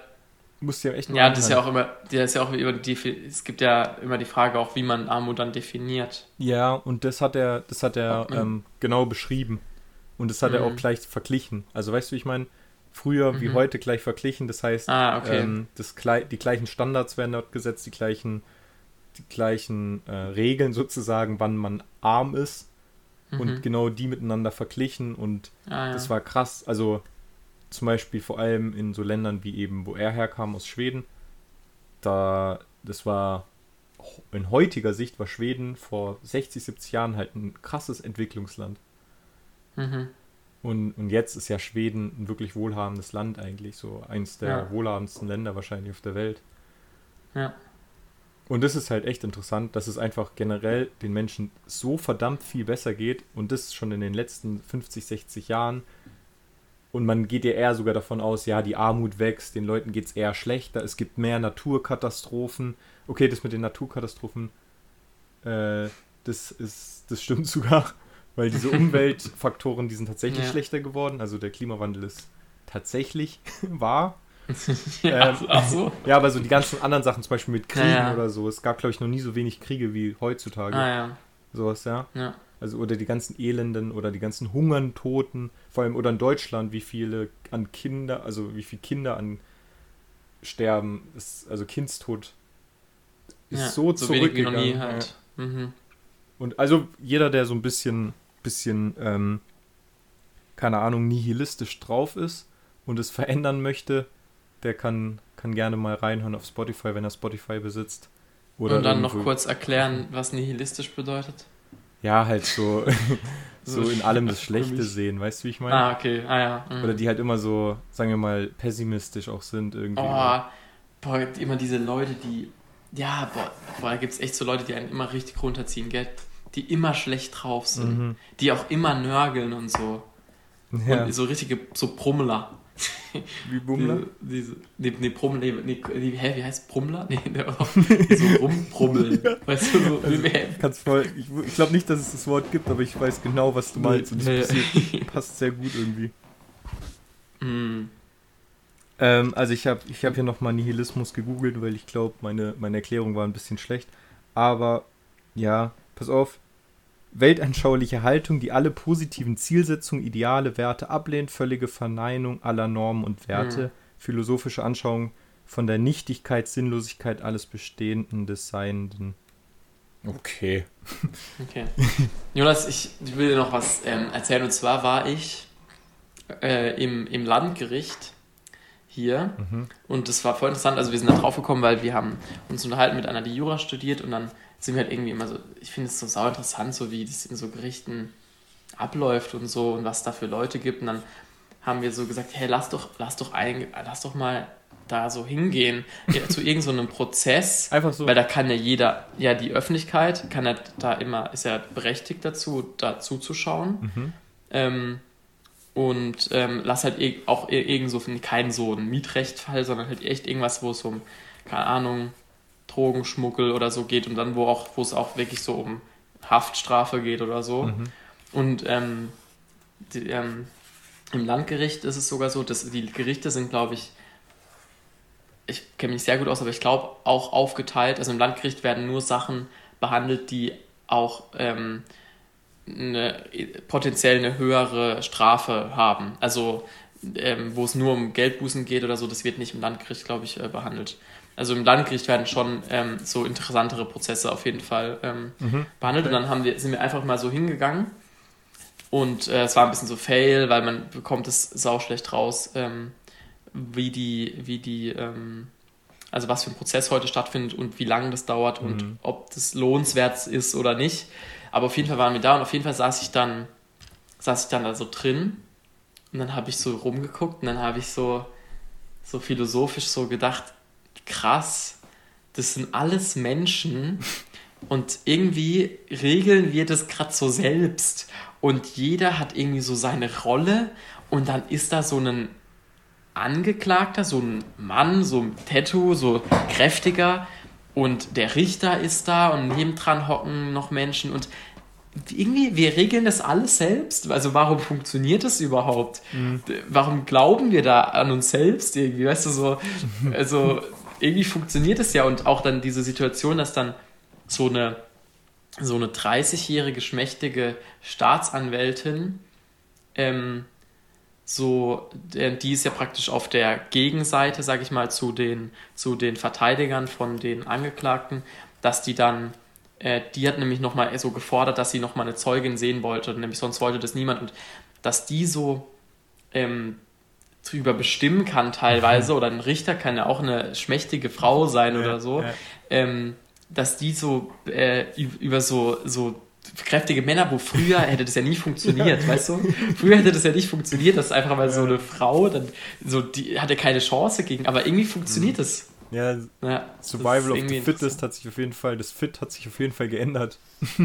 musst du ja echt mal Ja, das ist ja auch immer, das ist ja auch über die, es gibt ja immer die Frage auch, wie man Armut dann definiert. Ja, und das hat er, das hat er ähm, genau beschrieben. Und das hat mhm. er auch gleich verglichen. Also weißt du, ich meine? Früher mhm. wie heute gleich verglichen. Das heißt, ah, okay. ähm, das, die gleichen Standards werden dort gesetzt, die gleichen, die gleichen äh, Regeln sozusagen, wann man arm ist. Mhm. Und genau die miteinander verglichen. Und ah, ja. das war krass. Also zum Beispiel vor allem in so Ländern wie eben, wo er herkam, aus Schweden. Da, das war in heutiger Sicht war Schweden vor 60, 70 Jahren halt ein krasses Entwicklungsland. Mhm. Und, und jetzt ist ja Schweden ein wirklich wohlhabendes Land eigentlich, so eins der ja. wohlhabendsten Länder wahrscheinlich auf der Welt. Ja. Und das ist halt echt interessant, dass es einfach generell den Menschen so verdammt viel besser geht und das schon in den letzten 50, 60 Jahren. Und man geht ja eher sogar davon aus, ja, die Armut wächst, den Leuten geht es eher schlechter, es gibt mehr Naturkatastrophen. Okay, das mit den Naturkatastrophen, äh, das ist, das stimmt sogar. Weil diese Umweltfaktoren, die sind tatsächlich ja. schlechter geworden. Also der Klimawandel ist tatsächlich wahr. ja, ähm, ach so. Ja, aber so die ganzen anderen Sachen, zum Beispiel mit Kriegen ja, oder so. Es gab, glaube ich, noch nie so wenig Kriege wie heutzutage. Ah, ja. Sowas, ja. ja. Also, oder die ganzen Elenden oder die ganzen Hungern, Toten. Vor allem, oder in Deutschland, wie viele an Kinder, also wie viele Kinder an sterben. Ist, also Kindstod ist ja, so, so zurückgegangen. Wenig wie noch nie halt. Mhm. Und also jeder, der so ein bisschen bisschen, ähm, keine Ahnung, nihilistisch drauf ist und es verändern möchte, der kann, kann gerne mal reinhören auf Spotify, wenn er Spotify besitzt. Oder und dann noch kurz erklären, was nihilistisch bedeutet? Ja, halt so, so in allem das Schlechte sehen, weißt du, wie ich meine? Ah, okay, ah ja. Mhm. Oder die halt immer so, sagen wir mal, pessimistisch auch sind irgendwie. Oh, boah, immer diese Leute, die, ja, boah, boah da gibt es echt so Leute, die einen immer richtig runterziehen, gell? Die immer schlecht drauf sind, mhm. die auch immer nörgeln und so. Ja. Und so richtige, so Brummler. Wie Bummler? Die, diese, nee, nee, Brummler, nee, nee, hä, wie heißt Brummler? Nee, so rumbrummeln. ja. Weißt du, so, also, kannst voll, ich, ich glaube nicht, dass es das Wort gibt, aber ich weiß genau, was du meinst. Und das passiert, passt sehr gut irgendwie. Mm. Ähm, also ich habe ich hab hier nochmal Nihilismus gegoogelt, weil ich glaube, meine, meine Erklärung war ein bisschen schlecht. Aber ja, pass auf, weltanschauliche Haltung, die alle positiven Zielsetzungen, Ideale, Werte ablehnt, völlige Verneinung aller Normen und Werte, mhm. philosophische Anschauung von der Nichtigkeit, Sinnlosigkeit alles Bestehenden des Seienden. Okay. Okay. Jonas, ich, ich will dir noch was ähm, erzählen. Und zwar war ich äh, im, im Landgericht hier mhm. und das war voll interessant. Also wir sind da drauf gekommen, weil wir haben uns unterhalten mit einer, die Jura studiert und dann sind wir halt irgendwie immer so, ich finde es so sau interessant, so wie das in so Gerichten abläuft und so und was da für Leute gibt. Und dann haben wir so gesagt, hey, lass doch, lass doch ein, lass doch mal da so hingehen, ja, zu irgendeinem so Prozess. Einfach so. Weil da kann ja jeder, ja, die Öffentlichkeit kann ja da immer, ist ja berechtigt dazu, da zuzuschauen. Mhm. Ähm, und ähm, lass halt auch irgend so, kein so ein Mietrechtfall, sondern halt echt irgendwas, wo es um, keine Ahnung, Drogenschmuggel oder so geht und dann, wo auch, wo es auch wirklich so um Haftstrafe geht oder so. Mhm. Und ähm, die, ähm, im Landgericht ist es sogar so, dass die Gerichte sind, glaube ich, ich kenne mich sehr gut aus, aber ich glaube auch aufgeteilt. Also im Landgericht werden nur Sachen behandelt, die auch ähm, eine, potenziell eine höhere Strafe haben. Also ähm, wo es nur um Geldbußen geht oder so, das wird nicht im Landgericht, glaube ich, äh, behandelt. Also im Landgericht werden schon ähm, so interessantere Prozesse auf jeden Fall ähm, mhm. behandelt. Und dann haben wir, sind wir einfach mal so hingegangen. Und äh, es war ein bisschen so Fail, weil man bekommt es sauschlecht raus, ähm, wie die, wie die, ähm, also was für ein Prozess heute stattfindet und wie lange das dauert mhm. und ob das lohnenswert ist oder nicht. Aber auf jeden Fall waren wir da und auf jeden Fall saß ich dann, saß ich dann da so drin und dann habe ich so rumgeguckt und dann habe ich so, so philosophisch so gedacht, krass, das sind alles Menschen und irgendwie regeln wir das gerade so selbst. Und jeder hat irgendwie so seine Rolle und dann ist da so ein Angeklagter, so ein Mann, so ein Tattoo, so kräftiger und der Richter ist da und nebendran hocken noch Menschen und irgendwie, wir regeln das alles selbst. Also warum funktioniert das überhaupt? Mhm. Warum glauben wir da an uns selbst irgendwie? Weißt du, so, also irgendwie funktioniert es ja und auch dann diese Situation, dass dann so eine, so eine 30-jährige schmächtige Staatsanwältin ähm, so, die ist ja praktisch auf der Gegenseite, sage ich mal, zu den, zu den Verteidigern von den Angeklagten, dass die dann, äh, die hat nämlich nochmal so gefordert, dass sie nochmal eine Zeugin sehen wollte, nämlich sonst wollte das niemand und dass die so ähm, drüber bestimmen kann teilweise, oder ein Richter kann ja auch eine schmächtige Frau sein ja, oder so, ja. ähm, dass die so äh, über so, so kräftige Männer, wo früher hätte das ja nie funktioniert, ja. weißt du? Früher hätte das ja nicht funktioniert, dass einfach mal so eine Frau, dann so, die hatte keine Chance gegen, aber irgendwie funktioniert es. Mhm. Ja, ja, Survival of the Fittest hat sich auf jeden Fall, das Fit hat sich auf jeden Fall geändert.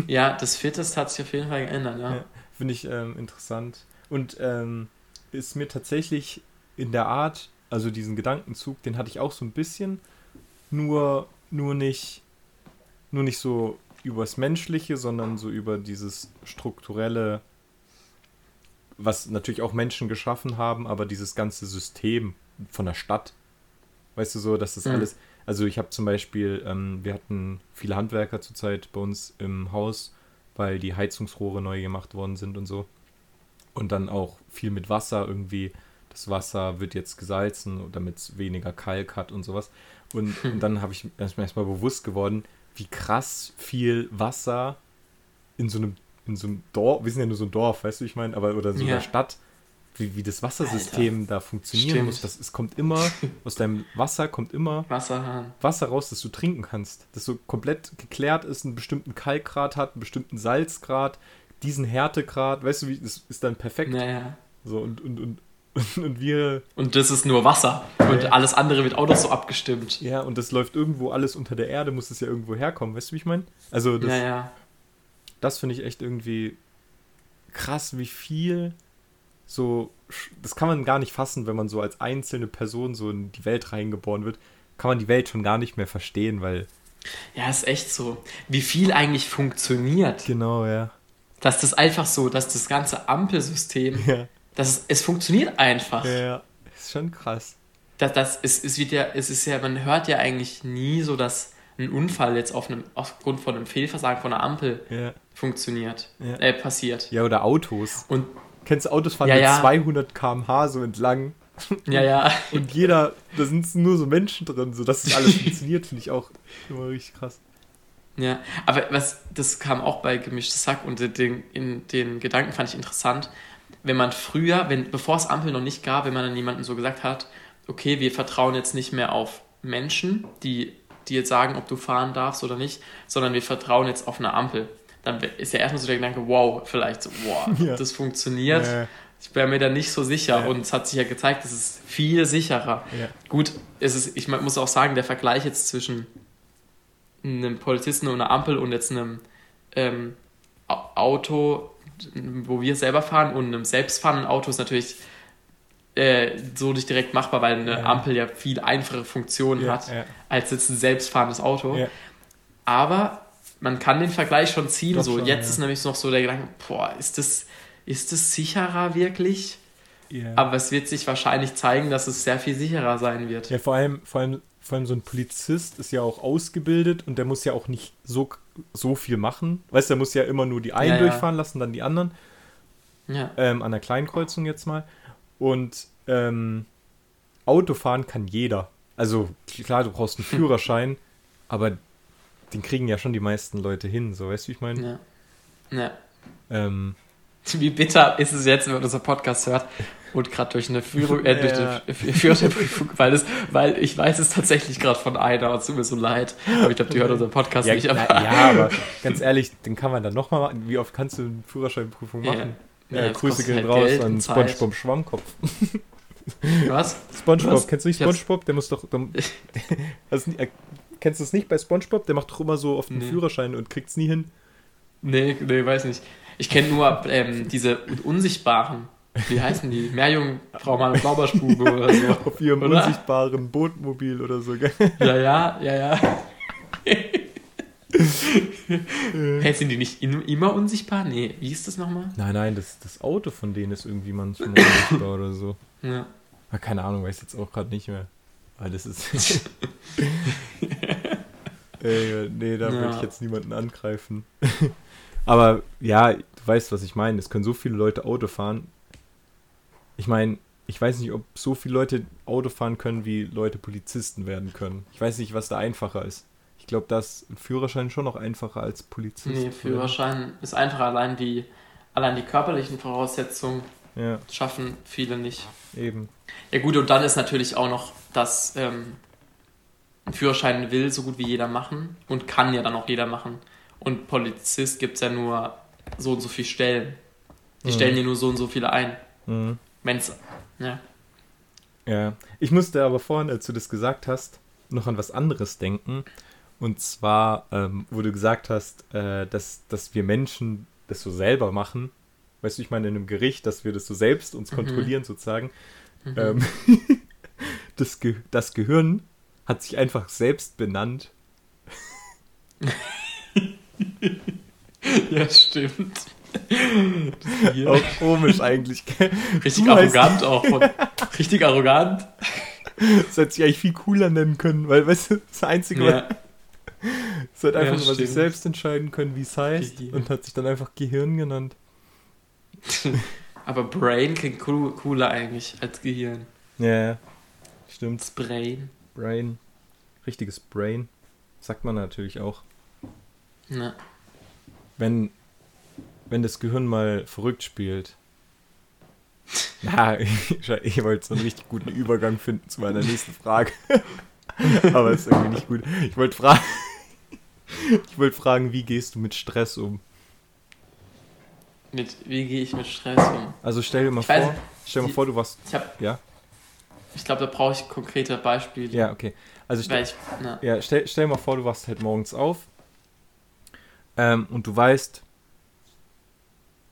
ja, das Fittest hat sich auf jeden Fall geändert, ja. ja Finde ich ähm, interessant. Und ähm, ist mir tatsächlich in der Art, also diesen Gedankenzug, den hatte ich auch so ein bisschen, nur, nur nicht, nur nicht so übers Menschliche, sondern so über dieses strukturelle, was natürlich auch Menschen geschaffen haben, aber dieses ganze System von der Stadt. Weißt du so, dass das mhm. alles. Also ich habe zum Beispiel, ähm, wir hatten viele Handwerker zurzeit bei uns im Haus, weil die Heizungsrohre neu gemacht worden sind und so. Und dann auch viel mit Wasser irgendwie. Das Wasser wird jetzt gesalzen, damit es weniger Kalk hat und sowas. Und, und dann habe ich erstmal erstmal bewusst geworden, wie krass viel Wasser in so einem, in so einem Dorf, wir sind ja nur so ein Dorf, weißt du, ich meine, aber oder so ja. einer Stadt, wie, wie das Wassersystem Alter. da funktionieren Stimmt. muss. Das, es kommt immer, aus deinem Wasser kommt immer Wasserhahn. Wasser raus, das du trinken kannst. Das so komplett geklärt ist, einen bestimmten Kalkgrad hat, einen bestimmten Salzgrad, diesen Härtegrad, weißt du, wie, das ist dann perfekt. Naja. So, und, und, und Und wir. Und das ist nur Wasser. Und alles andere wird auch noch so abgestimmt. Ja, und das läuft irgendwo alles unter der Erde, muss es ja irgendwo herkommen. Weißt du, wie ich meine? Also, das, ja, ja. das finde ich echt irgendwie krass, wie viel so. Das kann man gar nicht fassen, wenn man so als einzelne Person so in die Welt reingeboren wird. Kann man die Welt schon gar nicht mehr verstehen, weil. Ja, ist echt so. Wie viel eigentlich funktioniert. Genau, ja. Dass das einfach so, dass das ganze Ampelsystem. Ja das, es funktioniert einfach. Ja, ist schon krass. Das, das ist, es, wird ja, es ist ja, man hört ja eigentlich nie so, dass ein Unfall jetzt auf einem, aufgrund von einem Fehlversagen von einer Ampel ja. funktioniert, ja. Äh, passiert. Ja, oder Autos. Und Kennst du Autos fahren ja, mit ja. 200 km/h so entlang? Ja, ja. Und jeder, da sind nur so Menschen drin, so dass das alles funktioniert, finde ich auch immer richtig krass. Ja, aber was, das kam auch bei Gemischtes Sack und den, in, den Gedanken fand ich interessant, wenn man früher, wenn, bevor es Ampel noch nicht gab, wenn man dann jemandem so gesagt hat, okay, wir vertrauen jetzt nicht mehr auf Menschen, die, die jetzt sagen, ob du fahren darfst oder nicht, sondern wir vertrauen jetzt auf eine Ampel. Dann ist ja erstmal so der Gedanke, wow, vielleicht so, wow, ja. das funktioniert. Ja. Ich wäre mir da nicht so sicher ja. und es hat sich ja gezeigt, es ist viel sicherer. Ja. Gut, es ist, ich muss auch sagen, der Vergleich jetzt zwischen einem Polizisten und einer Ampel und jetzt einem ähm, Auto, wo wir selber fahren und einem selbstfahrenden Auto ist natürlich äh, so nicht direkt machbar, weil eine. Ampel ja viel einfache Funktionen hat als jetzt ein selbstfahrendes Auto. Aber man kann den Vergleich schon ziehen. Doch so, schon, jetzt ist nämlich noch so der Gedanke, boah, ist das, ist das sicherer wirklich? Aber es wird sich wahrscheinlich zeigen, dass es sehr viel sicherer sein wird. Ja, vor allem, vor allem, vor allem so ein Polizist ist ja auch ausgebildet und der muss ja auch nicht so, so viel machen. Weißt du, der muss ja immer nur die einen durchfahren lassen, dann die anderen. Ja. Ähm, an der Kleinkreuzung jetzt mal. Und ähm, Autofahren kann jeder. Also klar, du brauchst einen Führerschein, aber den kriegen ja schon die meisten Leute hin, so weißt du, wie ich meine? Ja. ja. Ähm, wie bitter ist es jetzt, wenn man unseren Podcast hört und gerade durch eine Führung, äh, durch ja. eine Führerscheinprüfung, weil, es, weil ich weiß es tatsächlich gerade von einer und es tut mir so leid, aber ich glaube, die hört unseren Podcast ja, nicht. Aber ja, aber ganz ehrlich, den kann man dann nochmal machen. Wie oft kannst du eine Führerscheinprüfung machen? Ja, ja, Grüße gehen halt raus Geld an SpongeBob Schwammkopf. Was? SpongeBob, Was? kennst du nicht SpongeBob? Der muss doch. Der, also, kennst du es nicht bei SpongeBob? Der macht doch immer so auf den nee. Führerschein und kriegt es nie hin. Nee, nee, weiß nicht. Ich kenne nur ähm, diese Unsichtbaren. Wie heißen die? Meerjungfrau mal Blaubeerspube oder so. Auf ihrem oder? unsichtbaren Bootmobil oder so, gell? Ja, ja, ja, ja. hey, sind die nicht immer unsichtbar? Nee, wie ist das nochmal? Nein, nein, das, das Auto von denen ist irgendwie manchmal unsichtbar oder so. Ja. Aber keine Ahnung, weiß jetzt auch gerade nicht mehr. Weil das ist. Ey, nee, da ja. würde ich jetzt niemanden angreifen. Aber ja, du weißt, was ich meine. Es können so viele Leute Auto fahren. Ich meine, ich weiß nicht, ob so viele Leute Auto fahren können, wie Leute Polizisten werden können. Ich weiß nicht, was da einfacher ist. Ich glaube, da ist ein Führerschein schon noch einfacher als Polizist. Nee, Führerschein oder? ist einfacher. Allein die, allein die körperlichen Voraussetzungen ja. schaffen viele nicht. Eben. Ja gut, und dann ist natürlich auch noch, dass ähm, ein Führerschein will so gut wie jeder machen und kann ja dann auch jeder machen. Und Polizist gibt es ja nur so und so viele Stellen. Die mhm. stellen dir nur so und so viele ein. Mhm. Wenn's, ja. Ja, ich musste aber vorhin, als du das gesagt hast, noch an was anderes denken. Und zwar, ähm, wo du gesagt hast, äh, dass, dass wir Menschen das so selber machen. Weißt du, ich meine, in einem Gericht, dass wir das so selbst uns mhm. kontrollieren, sozusagen. Mhm. Ähm, das, Ge das Gehirn hat sich einfach selbst benannt. ja, stimmt. Auch komisch eigentlich. Richtig du arrogant auch. Von, richtig arrogant. Das hätte sich eigentlich viel cooler nennen können, weil, weißt du, das Einzige, ja. Es hat einfach ja, über sich selbst entscheiden können, wie es heißt Gehirn. und hat sich dann einfach Gehirn genannt. Aber Brain klingt cool, cooler eigentlich als Gehirn. Ja, stimmt. Das Brain. Brain. Richtiges Brain. Sagt man natürlich auch. Na. Wenn, wenn das Gehirn mal verrückt spielt. Ja, ich, ich wollte so einen richtig guten Übergang finden zu meiner nächsten Frage. Aber ist irgendwie nicht gut. Ich wollte fragen. Ich wollte fragen, wie gehst du mit Stress um? Mit, wie gehe ich mit Stress um? Also stell dir mal ich vor, weiß, stell dir mal vor, du warst. Ich hab, ja. Ich glaube, da brauche ich konkrete Beispiele. Ja, okay. Also stell, ich, ja, stell, stell dir mal vor, du wachst halt morgens auf ähm, und du weißt,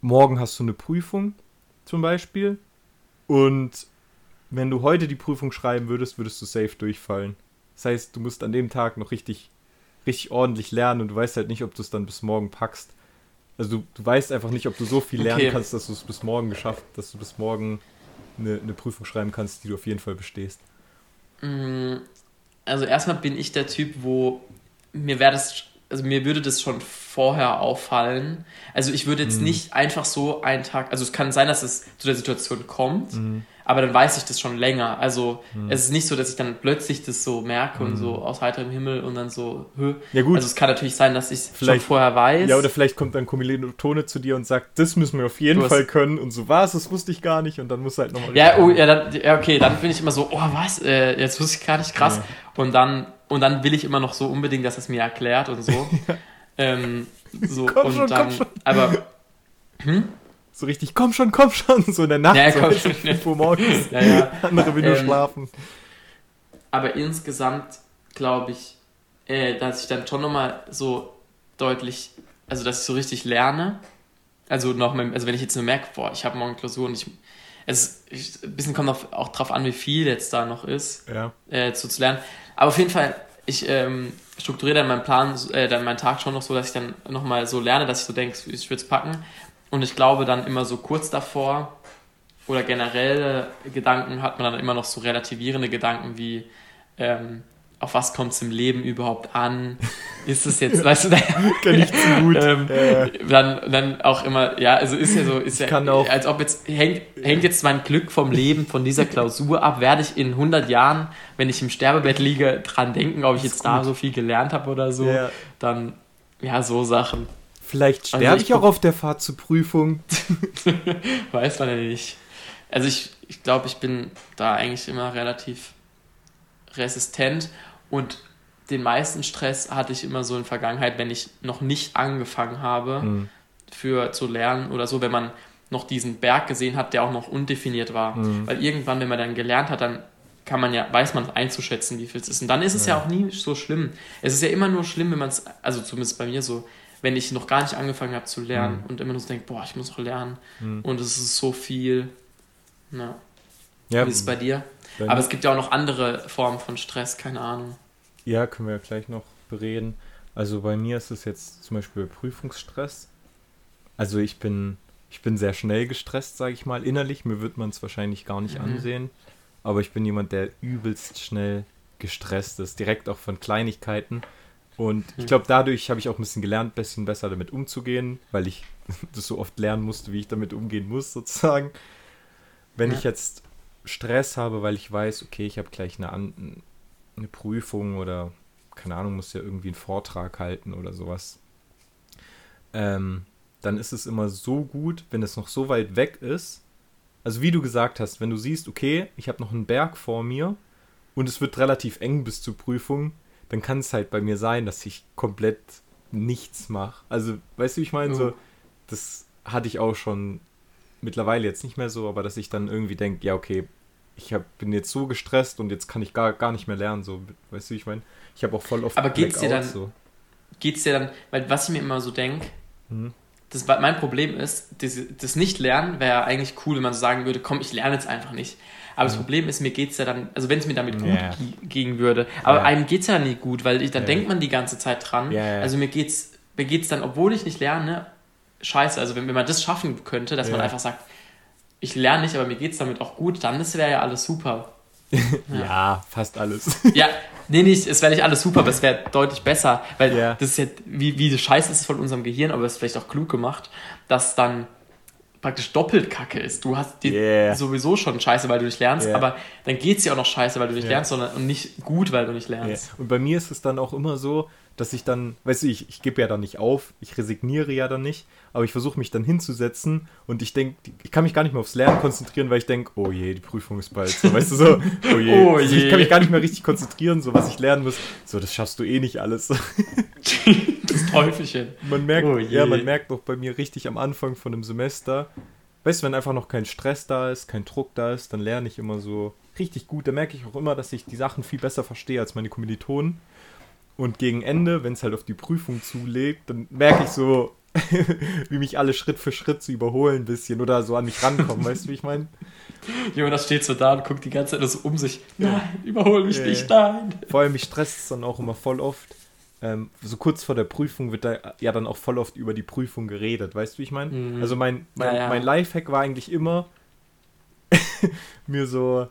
morgen hast du eine Prüfung zum Beispiel und wenn du heute die Prüfung schreiben würdest, würdest du safe durchfallen. Das heißt, du musst an dem Tag noch richtig richtig ordentlich lernen und du weißt halt nicht, ob du es dann bis morgen packst. Also du, du weißt einfach nicht, ob du so viel lernen okay. kannst, dass du es bis morgen geschafft, dass du bis morgen eine, eine Prüfung schreiben kannst, die du auf jeden Fall bestehst. Mm, also erstmal bin ich der Typ, wo mir wäre das, also mir würde das schon vorher auffallen. Also ich würde jetzt mhm. nicht einfach so einen Tag, also es kann sein, dass es zu der Situation kommt, mhm aber dann weiß ich das schon länger. Also hm. es ist nicht so, dass ich dann plötzlich das so merke hm. und so aus heiterem Himmel und dann so, hö. Ja gut. Also es kann natürlich sein, dass ich es schon vorher weiß. Ja, oder vielleicht kommt dann Tone zu dir und sagt, das müssen wir auf jeden Fall können und so was, das wusste ich gar nicht und dann muss halt nochmal. Ja, oh, ja, dann, ja, okay, dann bin ich immer so, oh was, äh, jetzt wusste ich gar nicht, krass. Ja. Und dann und dann will ich immer noch so unbedingt, dass es mir erklärt und so. ähm, so komm und schon, dann, aber hm? So richtig, komm schon, komm schon, so in der Nacht, ja, so komm schon. 5 Uhr morgens. Ja, ja. Andere will nur ähm, schlafen. Aber insgesamt glaube ich, äh, dass ich dann schon nochmal so deutlich, also dass ich so richtig lerne. Also noch, also wenn ich jetzt nur merke, boah, ich habe morgen Klausur und ich, es ich, ein bisschen kommt auch, auch drauf an, wie viel jetzt da noch ist, ja. äh, zu, zu lernen. Aber auf jeden Fall, ich ähm, strukturiere dann meinen Plan, äh, dann meinen Tag schon noch so, dass ich dann nochmal so lerne, dass ich so denke, ich würde es packen. Und ich glaube dann immer so kurz davor oder generelle Gedanken hat man dann immer noch so relativierende Gedanken wie, ähm, auf was kommt es im Leben überhaupt an? Ist es jetzt, weißt du, da, kann ich zu gut. Ähm, ja. dann, dann auch immer, ja, also ist ja so, ist ja, als ob jetzt, hängt, hängt jetzt mein Glück vom Leben, von dieser Klausur ab, werde ich in 100 Jahren, wenn ich im Sterbebett liege, dran denken, ob ich jetzt da so viel gelernt habe oder so, ja. dann, ja, so Sachen. Vielleicht sterbe also ich, ich auch auf der Fahrt zur Prüfung. Weiß man ja nicht. Also ich, ich glaube, ich bin da eigentlich immer relativ resistent und den meisten Stress hatte ich immer so in Vergangenheit, wenn ich noch nicht angefangen habe, mhm. für zu lernen oder so, wenn man noch diesen Berg gesehen hat, der auch noch undefiniert war. Mhm. Weil irgendwann, wenn man dann gelernt hat, dann kann man ja, weiß man einzuschätzen, wie viel es ist. Und dann ist es ja. ja auch nie so schlimm. Es ist ja immer nur schlimm, wenn man es, also zumindest bei mir so, wenn ich noch gar nicht angefangen habe zu lernen mhm. und immer nur so denke, boah, ich muss noch lernen. Mhm. Und es ist so viel. Na. Ja. Wie ist es bei dir? Aber es gibt ja auch noch andere Formen von Stress, keine Ahnung. Ja, können wir ja gleich noch bereden. Also bei mir ist es jetzt zum Beispiel Prüfungsstress. Also ich bin, ich bin sehr schnell gestresst, sage ich mal, innerlich. Mir wird man es wahrscheinlich gar nicht mhm. ansehen. Aber ich bin jemand, der übelst schnell gestresst ist, direkt auch von Kleinigkeiten. Und ich glaube, dadurch habe ich auch ein bisschen gelernt, ein bisschen besser damit umzugehen, weil ich das so oft lernen musste, wie ich damit umgehen muss, sozusagen. Wenn ja. ich jetzt Stress habe, weil ich weiß, okay, ich habe gleich eine, eine Prüfung oder keine Ahnung, muss ja irgendwie einen Vortrag halten oder sowas, ähm, dann ist es immer so gut, wenn es noch so weit weg ist. Also wie du gesagt hast, wenn du siehst, okay, ich habe noch einen Berg vor mir und es wird relativ eng bis zur Prüfung, dann kann es halt bei mir sein, dass ich komplett nichts mache. Also, weißt du, ich meine, oh. so, das hatte ich auch schon mittlerweile jetzt nicht mehr so, aber dass ich dann irgendwie denke, ja, okay, ich hab, bin jetzt so gestresst und jetzt kann ich gar, gar nicht mehr lernen, so, weißt du, ich meine, ich habe auch voll oft Aber geht's dir dann, so. geht's dir dann, weil was ich mir immer so denke, mhm. das, mein Problem ist, das, das Nicht-Lernen wäre ja eigentlich cool, wenn man so sagen würde, komm, ich lerne jetzt einfach nicht. Aber das Problem ist, mir geht es ja dann, also wenn es mir damit gut yeah. gehen würde, aber yeah. einem geht es ja nicht gut, weil ich, dann yeah. denkt man die ganze Zeit dran. Also mir geht's, mir geht's dann, obwohl ich nicht lerne, scheiße. Also wenn, wenn man das schaffen könnte, dass man einfach sagt, ich lerne nicht, aber mir geht es damit auch gut, dann wäre ja alles super. Ja. ja. fast alles. ja, nee, nicht, es wäre nicht alles super, aber es wäre deutlich besser, weil das ist ja, wie, wie scheiße ist es von unserem Gehirn, aber es ist vielleicht auch klug gemacht, dass dann praktisch doppelt kacke ist. Du hast die yeah. sowieso schon scheiße, weil du nicht lernst, yeah. aber dann geht es dir auch noch scheiße, weil du nicht yeah. lernst, sondern und nicht gut, weil du nicht lernst. Und bei mir ist es dann auch immer so, dass ich dann, weißt du, ich, ich gebe ja dann nicht auf, ich resigniere ja dann nicht, aber ich versuche mich dann hinzusetzen und ich denke, ich kann mich gar nicht mehr aufs Lernen konzentrieren, weil ich denke, oh je, die Prüfung ist bald. So, weißt du so, oh je. oh je. Also ich kann mich gar nicht mehr richtig konzentrieren, so was ich lernen muss. So, das schaffst du eh nicht alles. das Teufelchen. Man merkt, oh ja, man merkt noch bei mir richtig am Anfang von einem Semester, weißt du, wenn einfach noch kein Stress da ist, kein Druck da ist, dann lerne ich immer so richtig gut. Da merke ich auch immer, dass ich die Sachen viel besser verstehe als meine Kommilitonen. Und gegen Ende, wenn es halt auf die Prüfung zulegt, dann merke ich so, wie mich alle Schritt für Schritt zu überholen ein bisschen oder so an mich rankommen, weißt du, wie ich meine? Jemand steht so da und guckt die ganze Zeit so um sich. Nein, überhol mich yeah. nicht, nein. Vor allem, mich stresst es dann auch immer voll oft. Ähm, so kurz vor der Prüfung wird da ja dann auch voll oft über die Prüfung geredet, weißt du, wie ich meine? Mhm. Also mein, mein, ja, ja. mein Lifehack war eigentlich immer, mir so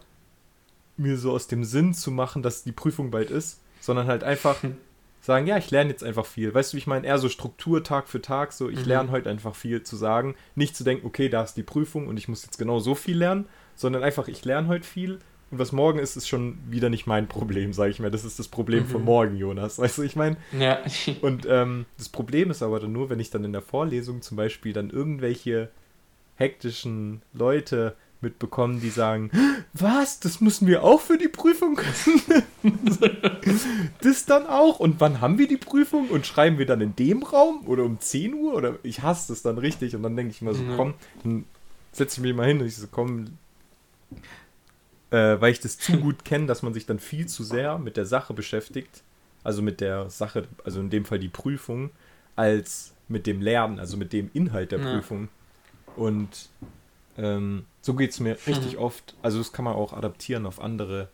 mir so aus dem Sinn zu machen, dass die Prüfung bald ist, sondern halt einfach sagen, ja, ich lerne jetzt einfach viel. Weißt du, ich meine, eher so Struktur Tag für Tag, so ich mhm. lerne heute einfach viel zu sagen. Nicht zu denken, okay, da ist die Prüfung und ich muss jetzt genau so viel lernen, sondern einfach, ich lerne heute viel und was morgen ist, ist schon wieder nicht mein Problem, sage ich mir. Das ist das Problem mhm. von morgen, Jonas. Weißt du, ich meine? Ja. und ähm, das Problem ist aber dann nur, wenn ich dann in der Vorlesung zum Beispiel dann irgendwelche hektischen Leute mitbekommen, die sagen, was, das müssen wir auch für die Prüfung können? das dann auch? Und wann haben wir die Prüfung? Und schreiben wir dann in dem Raum oder um 10 Uhr? Oder ich hasse das dann richtig und dann denke ich mir so, mhm. komm, dann setze ich mich mal hin und ich so, komm, äh, weil ich das zu gut kenne, dass man sich dann viel zu sehr mit der Sache beschäftigt, also mit der Sache, also in dem Fall die Prüfung, als mit dem Lernen, also mit dem Inhalt der ja. Prüfung. Und ähm, so geht es mir richtig mhm. oft. Also das kann man auch adaptieren auf andere,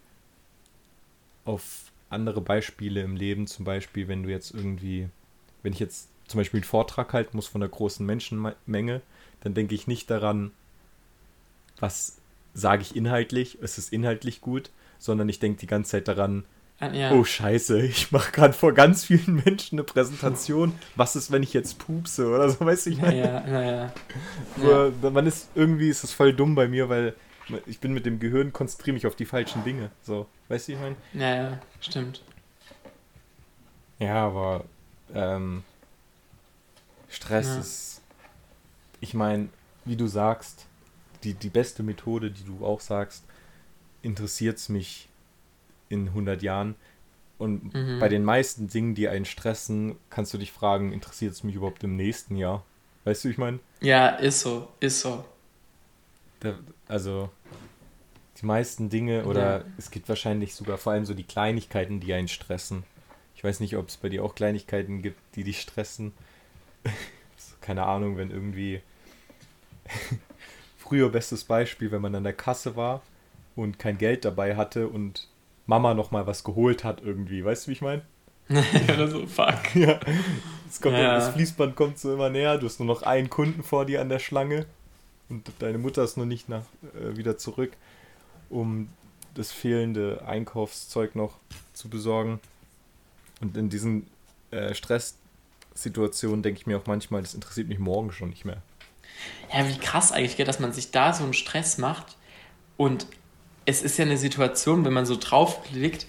auf andere Beispiele im Leben. Zum Beispiel, wenn du jetzt irgendwie, wenn ich jetzt zum Beispiel einen Vortrag halten muss von einer großen Menschenmenge, dann denke ich nicht daran, was sage ich inhaltlich, ist es inhaltlich gut, sondern ich denke die ganze Zeit daran, ja. Oh Scheiße, ich mache gerade vor ganz vielen Menschen eine Präsentation. Was ist, wenn ich jetzt pupse oder so, weiß ich nicht. Ja, ja, ja, man ist irgendwie ist es voll dumm bei mir, weil ich bin mit dem Gehirn konzentriere mich auf die falschen Dinge. So, weißt du, ich meine? Ja, ja, stimmt. Ja, aber ähm, Stress ja. ist, ich meine, wie du sagst, die, die beste Methode, die du auch sagst, interessiert es mich in 100 Jahren. Und mhm. bei den meisten Dingen, die einen stressen, kannst du dich fragen, interessiert es mich überhaupt im nächsten Jahr? Weißt du, ich meine? Ja, ist so, ist so. Da, also die meisten Dinge oder ja. es gibt wahrscheinlich sogar vor allem so die Kleinigkeiten, die einen stressen. Ich weiß nicht, ob es bei dir auch Kleinigkeiten gibt, die dich stressen. Keine Ahnung, wenn irgendwie früher bestes Beispiel, wenn man an der Kasse war und kein Geld dabei hatte und Mama noch mal was geholt hat irgendwie. Weißt du, wie ich meine? Oder so, fuck. ja. Kommt, ja. Das Fließband kommt so immer näher. Du hast nur noch einen Kunden vor dir an der Schlange und deine Mutter ist noch nicht nach, äh, wieder zurück, um das fehlende Einkaufszeug noch zu besorgen. Und in diesen äh, Stresssituationen denke ich mir auch manchmal, das interessiert mich morgen schon nicht mehr. Ja, wie krass eigentlich, dass man sich da so einen Stress macht und es ist ja eine Situation, wenn man so draufklickt,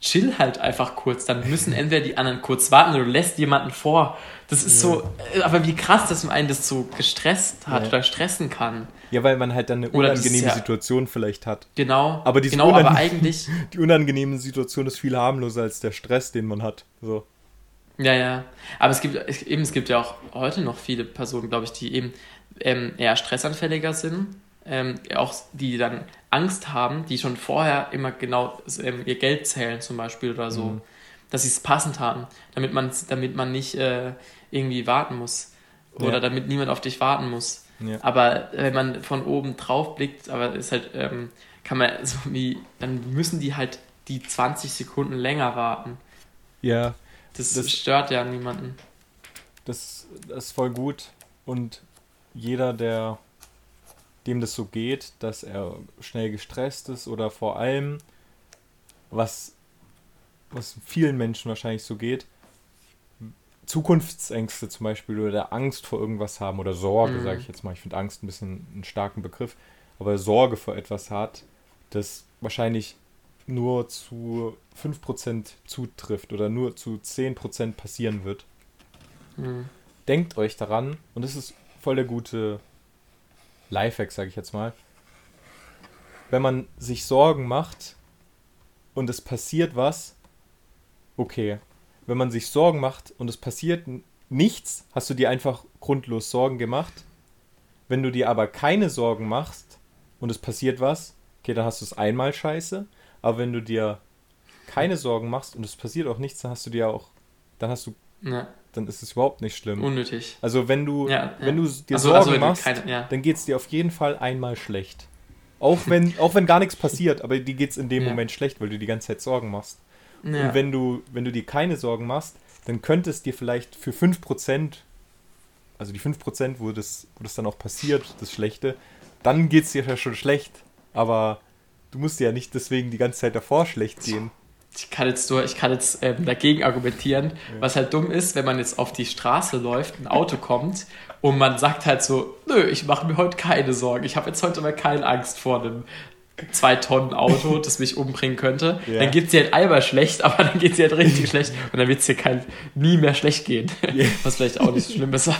chill halt einfach kurz. Dann müssen entweder die anderen kurz warten oder du lässt jemanden vor. Das ist ja. so, äh, aber wie krass, dass man einen das so gestresst hat ja. oder stressen kann. Ja, weil man halt dann eine unangenehme ja, Situation vielleicht hat. Genau. Aber, genau, aber eigentlich. Die unangenehme Situation ist viel harmloser als der Stress, den man hat. So. Ja, ja. Aber es gibt eben, es gibt ja auch heute noch viele Personen, glaube ich, die eben ähm, eher stressanfälliger sind ähm, auch die dann Angst haben, die schon vorher immer genau ähm, ihr Geld zählen zum Beispiel oder so, mhm. dass sie es passend haben, damit man, damit man nicht äh, irgendwie warten muss oder ja. damit niemand auf dich warten muss. Ja. Aber wenn man von oben drauf blickt, aber ist halt, ähm, kann man so wie, dann müssen die halt die 20 Sekunden länger warten. Ja. Das, das stört ja niemanden. Das, das ist voll gut. Und jeder, der dem das so geht, dass er schnell gestresst ist oder vor allem, was, was vielen Menschen wahrscheinlich so geht, Zukunftsängste zum Beispiel oder Angst vor irgendwas haben oder Sorge, mhm. sage ich jetzt mal. Ich finde Angst ein bisschen einen starken Begriff, aber Sorge vor etwas hat, das wahrscheinlich nur zu 5% zutrifft oder nur zu 10% passieren wird. Mhm. Denkt euch daran, und das ist voll der gute Lifehack, sage ich jetzt mal. Wenn man sich Sorgen macht und es passiert was, okay. Wenn man sich Sorgen macht und es passiert nichts, hast du dir einfach grundlos Sorgen gemacht. Wenn du dir aber keine Sorgen machst und es passiert was, okay, dann hast du es einmal scheiße. Aber wenn du dir keine Sorgen machst und es passiert auch nichts, dann hast du dir auch, dann hast du ja dann ist es überhaupt nicht schlimm. Unnötig. Also wenn du, ja, wenn du dir also, Sorgen also, machst, keine, ja. dann geht es dir auf jeden Fall einmal schlecht. Auch wenn, auch wenn gar nichts passiert, aber dir geht es in dem Moment schlecht, weil du die ganze Zeit Sorgen machst. Und wenn du, wenn du dir keine Sorgen machst, dann könnte es dir vielleicht für 5%, also die 5%, wo das, wo das dann auch passiert, das Schlechte, dann geht es dir ja schon schlecht. Aber du musst dir ja nicht deswegen die ganze Zeit davor schlecht gehen ich kann jetzt, nur, ich kann jetzt ähm, dagegen argumentieren, was halt dumm ist, wenn man jetzt auf die Straße läuft, ein Auto kommt und man sagt halt so, nö, ich mache mir heute keine Sorgen, ich habe jetzt heute mal keine Angst vor einem zwei Tonnen Auto, das mich umbringen könnte. Ja. Dann geht es dir halt einmal schlecht, aber dann geht es dir halt richtig schlecht und dann wird es dir kein, nie mehr schlecht gehen. Yeah. Was vielleicht auch nicht so schlimm ist.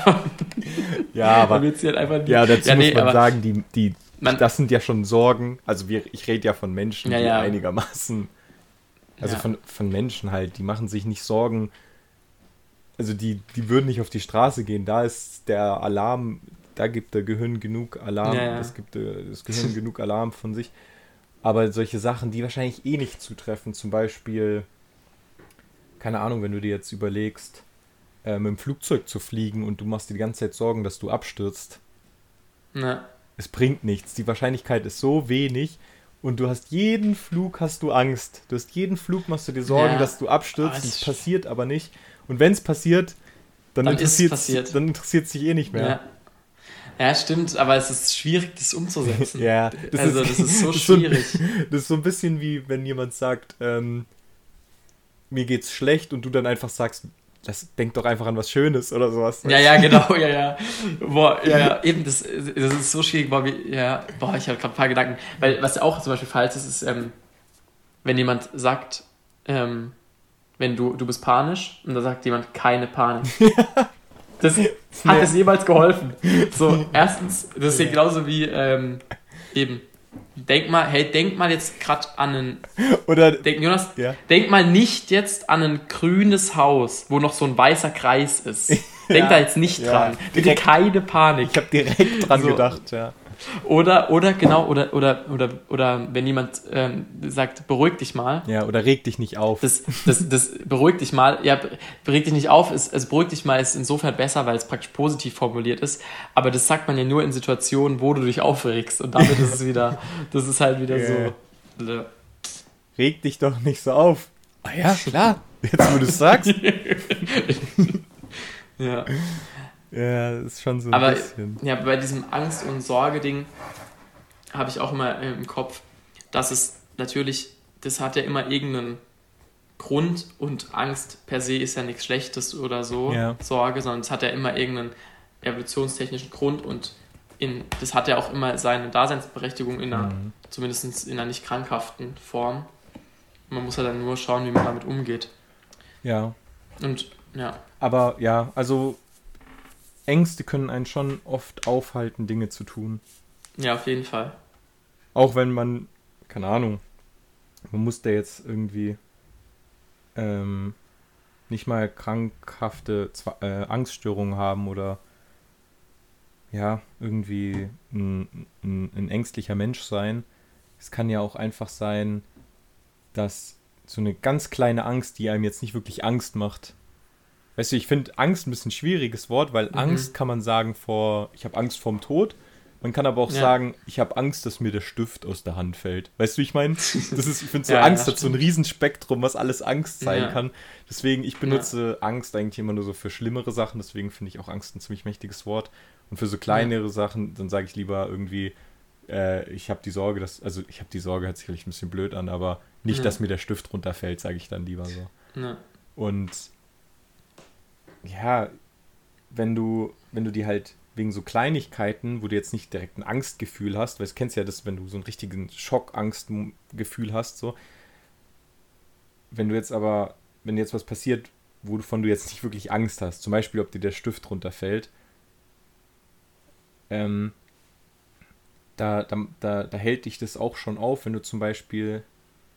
ja, aber, dann wird's dir halt einfach nie, ja, dazu ja, nee, muss man sagen, die, die Man, das sind ja schon Sorgen. Also wir, ich rede ja von Menschen, ja, die einigermaßen, also ja. von, von Menschen halt, die machen sich nicht Sorgen. Also die, die würden nicht auf die Straße gehen. Da ist der Alarm, da gibt der Gehirn genug Alarm, das gibt äh, das Gehirn genug Alarm von sich. Aber solche Sachen, die wahrscheinlich eh nicht zutreffen, zum Beispiel, keine Ahnung, wenn du dir jetzt überlegst, äh, mit dem Flugzeug zu fliegen und du machst dir die ganze Zeit Sorgen, dass du abstürzt. Na. Es bringt nichts. Die Wahrscheinlichkeit ist so wenig und du hast jeden Flug hast du Angst. Du hast jeden Flug machst du dir Sorgen, ja. dass du abstürzt. Es passiert aber nicht. Und wenn es passiert, dann, dann interessiert es dann interessiert sich eh nicht mehr. Ja. Ja, stimmt, aber es ist schwierig, das umzusetzen. ja, das also ist, das ist so schwierig. Das ist so, das ist so ein bisschen wie wenn jemand sagt, ähm, mir geht's schlecht und du dann einfach sagst, das denk doch einfach an was Schönes oder sowas. Ja, ja, genau, ja, ja. Boah, ja, ja, eben, das, das ist so schwierig, boah, wie, ja, boah, ich habe gerade ein paar Gedanken. Weil, was auch zum Beispiel falsch ist, ist, ähm, wenn jemand sagt, ähm, wenn du, du bist panisch und da sagt jemand keine Panik. Das, hat es jemals geholfen? So, erstens, das ist ja genauso wie, ähm, eben, Denk mal, hey, denk mal jetzt gerade an ein. Oder. Denk, Jonas, ja. denk mal nicht jetzt an ein grünes Haus, wo noch so ein weißer Kreis ist. Denk ja, da jetzt nicht ja, dran. Bitte keine Panik. Ich habe direkt dran so. gedacht, ja. Oder, oder genau, oder, oder, oder, oder wenn jemand ähm, sagt, beruhig dich mal. Ja, oder reg dich nicht auf. Das, das, das beruhig dich mal, ja, beruhig dich nicht auf, ist, also beruhig dich mal ist insofern besser, weil es praktisch positiv formuliert ist. Aber das sagt man ja nur in Situationen, wo du dich aufregst. Und damit ist es wieder, das ist halt wieder yeah. so. Reg dich doch nicht so auf. Ah ja, klar. Jetzt, wo du es sagst. ja. Ja, ist schon so ein Aber, bisschen. Ja, bei diesem Angst- und Sorge-Ding habe ich auch immer im Kopf, dass es natürlich, das hat ja immer irgendeinen Grund und Angst per se ist ja nichts Schlechtes oder so, ja. Sorge, sondern es hat ja immer irgendeinen evolutionstechnischen Grund und in, das hat ja auch immer seine Daseinsberechtigung in einer, mhm. zumindest in einer nicht krankhaften Form. Man muss ja dann nur schauen, wie man damit umgeht. Ja. Und ja. Aber ja, also Ängste können einen schon oft aufhalten, Dinge zu tun. Ja, auf jeden Fall. Auch wenn man, keine Ahnung, man muss da jetzt irgendwie ähm, nicht mal krankhafte äh, Angststörungen haben oder ja, irgendwie ein, ein, ein ängstlicher Mensch sein. Es kann ja auch einfach sein, dass so eine ganz kleine Angst, die einem jetzt nicht wirklich Angst macht, Weißt du, ich finde Angst ein bisschen ein schwieriges Wort, weil mhm. Angst kann man sagen vor, ich habe Angst vorm Tod. Man kann aber auch ja. sagen, ich habe Angst, dass mir der Stift aus der Hand fällt. Weißt du, ich meine? Das ist, ich finde so ja, Angst hat so ein Riesenspektrum, was alles Angst sein ja. kann. Deswegen, ich benutze Angst eigentlich immer nur so für schlimmere Sachen, deswegen finde ich auch Angst ein ziemlich mächtiges Wort. Und für so kleinere Sachen, dann sage ich lieber irgendwie, äh, ich habe die Sorge, dass, also ich habe die Sorge, hört sich vielleicht ein bisschen blöd an, aber nicht, dass mir der Stift runterfällt, sage ich dann lieber so. Und ja, wenn du, wenn du die halt wegen so Kleinigkeiten, wo du jetzt nicht direkt ein Angstgefühl hast, weil du kennst ja das, wenn du so einen richtigen Schockangstgefühl hast, so. Wenn du jetzt aber, wenn jetzt was passiert, wovon du jetzt nicht wirklich Angst hast, zum Beispiel, ob dir der Stift runterfällt, ähm, da, da, da, da hält dich das auch schon auf, wenn du zum Beispiel,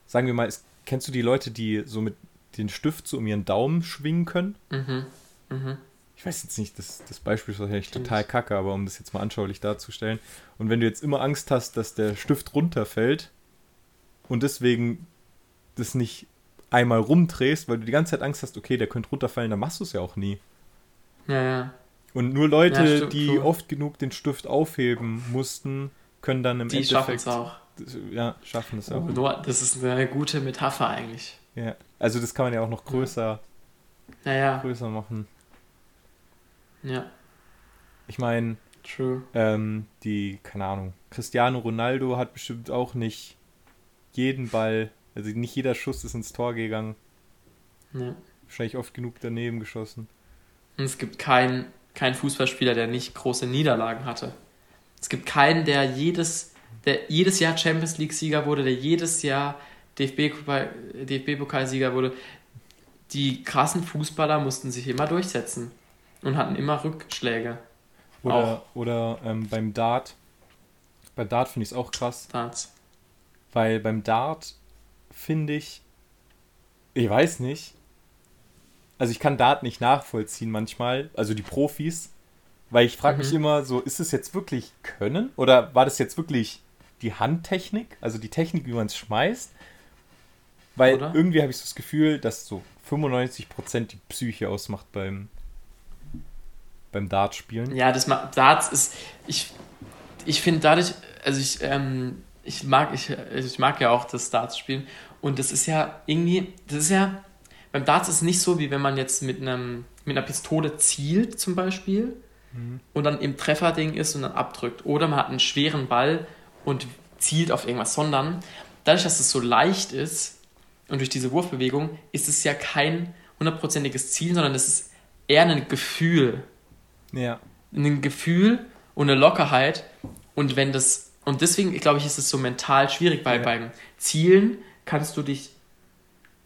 sagen wir mal, ist, kennst du die Leute, die so mit den Stift so um ihren Daumen schwingen können? Mhm. Mhm. Ich weiß jetzt nicht, das, das Beispiel ist wahrscheinlich total kacke, aber um das jetzt mal anschaulich darzustellen. Und wenn du jetzt immer Angst hast, dass der Stift runterfällt und deswegen das nicht einmal rumdrehst, weil du die ganze Zeit Angst hast, okay, der könnte runterfallen, dann machst du es ja auch nie. Ja, ja. Und nur Leute, ja, stimmt, die cool. oft genug den Stift aufheben mussten, können dann im die Endeffekt. Die schaffen es auch. Ja, schaffen es auch. Oh, das ist eine gute Metapher eigentlich. Ja, also das kann man ja auch noch größer, ja. Ja, größer machen. Ja. Ich meine, ähm, die, keine Ahnung, Cristiano Ronaldo hat bestimmt auch nicht jeden Ball, also nicht jeder Schuss ist ins Tor gegangen. Ja. Wahrscheinlich oft genug daneben geschossen. Und es gibt keinen kein Fußballspieler, der nicht große Niederlagen hatte. Es gibt keinen, der jedes, der jedes Jahr Champions League-Sieger wurde, der jedes Jahr DFB-Pokalsieger wurde. Die krassen Fußballer mussten sich immer durchsetzen und hatten immer Rückschläge. Oder, oder ähm, beim Dart Bei Dart finde ich es auch krass. Darts. Weil beim Dart finde ich, ich weiß nicht, also ich kann Dart nicht nachvollziehen manchmal, also die Profis, weil ich frage mhm. mich immer so, ist es jetzt wirklich Können oder war das jetzt wirklich die Handtechnik, also die Technik, wie man es schmeißt? Weil oder? irgendwie habe ich so das Gefühl, dass so 95% die Psyche ausmacht beim, beim Dart-Spielen. Ja, das Darts ist, ich, ich finde dadurch, also ich, ähm, ich mag, ich, ich mag ja auch das Darts spielen und das ist ja irgendwie, das ist ja, beim Darts ist es nicht so, wie wenn man jetzt mit, einem, mit einer Pistole zielt zum Beispiel mhm. und dann im Trefferding ist und dann abdrückt. Oder man hat einen schweren Ball und zielt auf irgendwas, sondern dadurch, dass es so leicht ist und durch diese Wurfbewegung, ist es ja kein hundertprozentiges Ziel, sondern es ist eher ein Gefühl. Ja. Ein Gefühl und eine Lockerheit. Und wenn das, und deswegen glaube ich, ist es so mental schwierig, weil ja. beim Zielen kannst du dich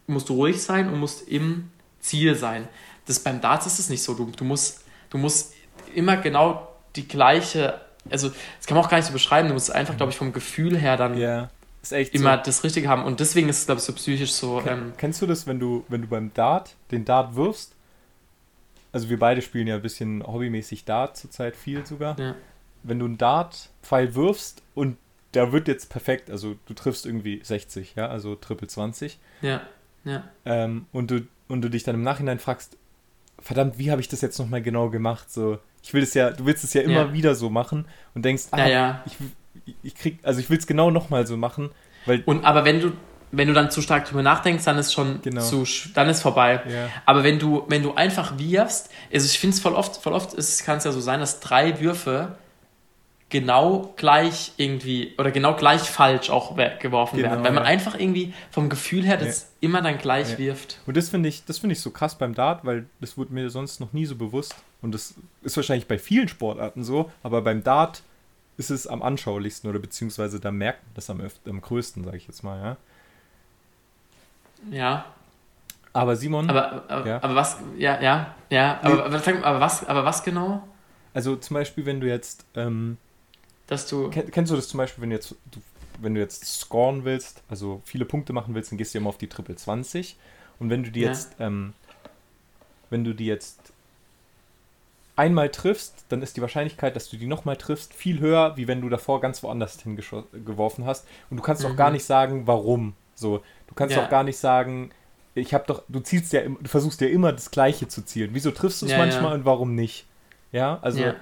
musst du ruhig sein und musst im Ziel sein. Das beim Darts ist es nicht so. Du, du, musst, du musst immer genau die gleiche, also das kann man auch gar nicht so beschreiben, du musst einfach, glaube ich, vom Gefühl her dann yeah. immer so. das Richtige haben. Und deswegen ist es, glaube ich, so psychisch so. Ken, ähm, kennst du das, wenn du, wenn du beim Dart den Dart wirfst? Also wir beide spielen ja ein bisschen hobbymäßig Dart zurzeit, viel sogar. Ja. Wenn du einen Dart-Pfeil wirfst und der wird jetzt perfekt, also du triffst irgendwie 60, ja, also Triple 20. Ja. Ja. Ähm, und, du, und du dich dann im Nachhinein fragst, verdammt, wie habe ich das jetzt nochmal genau gemacht? So, ich will es ja, du willst es ja immer ja. wieder so machen und denkst, ah, ja, ja. Ich, ich krieg, also ich will es genau nochmal so machen. Weil und aber wenn du, wenn du dann zu stark drüber nachdenkst, dann ist schon genau. zu, dann ist vorbei. Ja. Aber wenn du, wenn du einfach wirfst, also ich finde es voll oft, voll oft kann es ja so sein, dass drei Würfe genau gleich irgendwie oder genau gleich falsch auch geworfen genau, werden, weil man ja. einfach irgendwie vom Gefühl her das ja. immer dann gleich ja. wirft. Und das finde ich, das finde ich so krass beim Dart, weil das wurde mir sonst noch nie so bewusst und das ist wahrscheinlich bei vielen Sportarten so, aber beim Dart ist es am anschaulichsten oder beziehungsweise da merkt man das am, am größten, sage ich jetzt mal, ja. Ja. Aber Simon. Aber, aber, ja. aber was, ja, ja, ja, aber, aber, aber, was, aber was genau? Also zum Beispiel, wenn du jetzt ähm, dass du. Kennst du das zum Beispiel, wenn du jetzt, du, wenn du jetzt scoren willst, also viele Punkte machen willst, dann gehst du immer auf die Triple 20. Und wenn du die ja. jetzt, ähm, wenn du die jetzt einmal triffst, dann ist die Wahrscheinlichkeit, dass du die nochmal triffst, viel höher, wie wenn du davor ganz woanders hingeworfen hast. Und du kannst mhm. auch gar nicht sagen, warum. So, du kannst ja. auch gar nicht sagen, ich habe doch, du zielst ja, du versuchst ja immer das Gleiche zu zielen. Wieso triffst du es ja, manchmal und warum nicht? Ja, also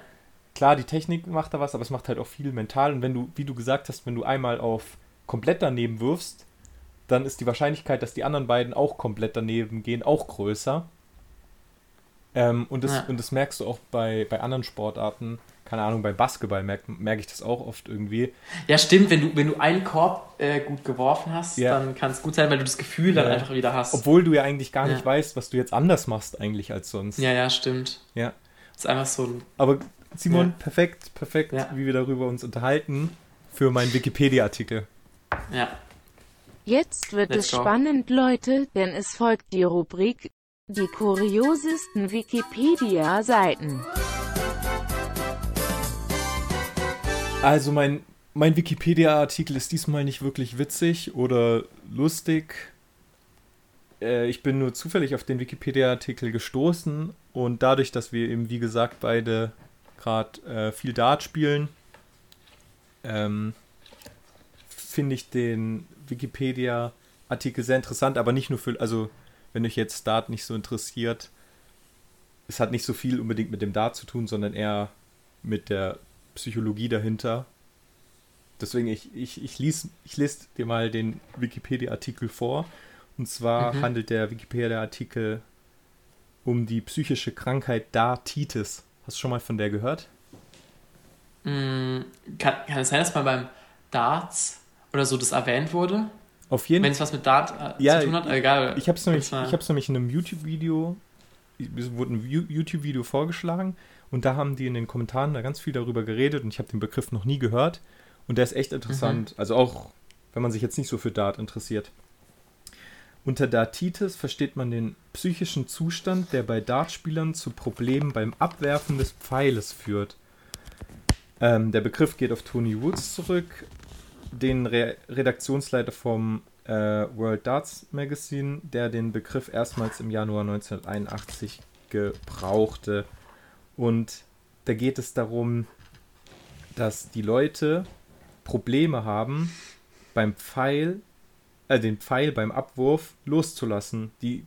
klar, die Technik macht da was, aber es macht halt auch viel mental. Und wenn du, wie du gesagt hast, wenn du einmal auf komplett daneben wirfst, dann ist die Wahrscheinlichkeit, dass die anderen beiden auch komplett daneben gehen, auch größer. Ähm, und, das, ja. und das merkst du auch bei, bei anderen Sportarten. Keine Ahnung, beim Basketball merke merk ich das auch oft irgendwie. Ja, stimmt, wenn du, wenn du einen Korb äh, gut geworfen hast, ja. dann kann es gut sein, weil du das Gefühl ja. dann einfach wieder hast. Obwohl du ja eigentlich gar nicht weißt, was du jetzt anders machst eigentlich als sonst. Ja, ja, stimmt. Ja. Das ist einfach so ein. Aber Simon, ja. perfekt, perfekt, ja. wie wir darüber uns unterhalten für meinen Wikipedia-Artikel. Ja. Jetzt wird Let's es go. spannend, Leute, denn es folgt die Rubrik Die kuriosesten Wikipedia-Seiten. Also mein, mein Wikipedia-Artikel ist diesmal nicht wirklich witzig oder lustig. Äh, ich bin nur zufällig auf den Wikipedia-Artikel gestoßen und dadurch, dass wir eben, wie gesagt, beide gerade äh, viel Dart spielen, ähm, finde ich den Wikipedia-Artikel sehr interessant, aber nicht nur für, also wenn euch jetzt Dart nicht so interessiert, es hat nicht so viel unbedingt mit dem Dart zu tun, sondern eher mit der Psychologie dahinter. Deswegen, ich, ich, ich, lies, ich lese dir mal den Wikipedia-Artikel vor. Und zwar mhm. handelt der Wikipedia-Artikel um die psychische Krankheit Dartitis. Hast du schon mal von der gehört? Mm, kann, kann es sein, dass mal beim Darts oder so das erwähnt wurde? Auf jeden Fall. Wenn es was mit Dart äh, ja, zu tun hat, egal. Ich habe es nämlich, nämlich in einem YouTube-Video, wurde ein YouTube-Video vorgeschlagen und da haben die in den Kommentaren da ganz viel darüber geredet und ich habe den Begriff noch nie gehört und der ist echt interessant. Mhm. Also auch, wenn man sich jetzt nicht so für Dart interessiert. Unter Dartitis versteht man den psychischen Zustand, der bei Dartspielern zu Problemen beim Abwerfen des Pfeiles führt. Ähm, der Begriff geht auf Tony Woods zurück, den Re Redaktionsleiter vom äh, World Darts Magazine, der den Begriff erstmals im Januar 1981 gebrauchte. Und da geht es darum, dass die Leute Probleme haben, beim Pfeil, äh, den Pfeil beim Abwurf loszulassen. Die,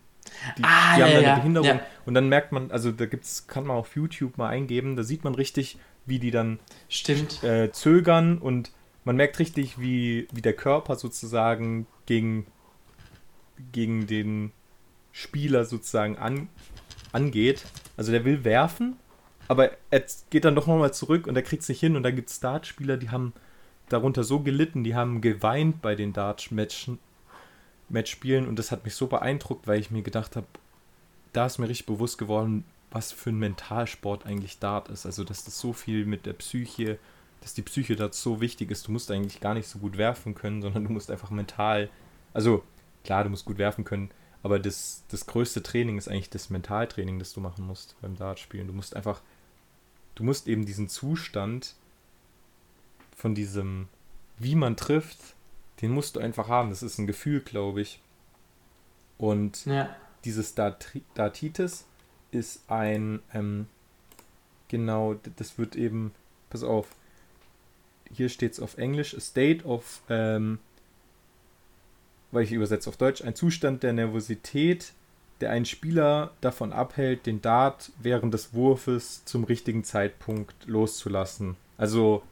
die, ah, die ja, haben eine ja, Behinderung. Ja. Und dann merkt man, also da gibt's, kann man auf YouTube mal eingeben, da sieht man richtig, wie die dann Stimmt. Äh, zögern und man merkt richtig, wie, wie der Körper sozusagen gegen, gegen den Spieler sozusagen an, angeht. Also der will werfen, aber er geht dann doch nochmal zurück und er kriegt es nicht hin. Und da gibt es Dartspieler, die haben darunter so gelitten, die haben geweint bei den Dart-Matchen. Matchspielen und das hat mich so beeindruckt, weil ich mir gedacht habe, da ist mir richtig bewusst geworden, was für ein Mentalsport eigentlich Dart ist. Also, dass das so viel mit der Psyche, dass die Psyche da so wichtig ist. Du musst eigentlich gar nicht so gut werfen können, sondern du musst einfach mental, also klar, du musst gut werfen können, aber das, das größte Training ist eigentlich das Mentaltraining, das du machen musst beim Dartspielen. Du musst einfach, du musst eben diesen Zustand von diesem, wie man trifft, den musst du einfach haben. Das ist ein Gefühl, glaube ich. Und ja. dieses Datitis ist ein, ähm, genau, das wird eben, pass auf, hier steht es auf Englisch, a state of, ähm, weil ich übersetze auf Deutsch, ein Zustand der Nervosität, der einen Spieler davon abhält, den Dart während des Wurfes zum richtigen Zeitpunkt loszulassen. Also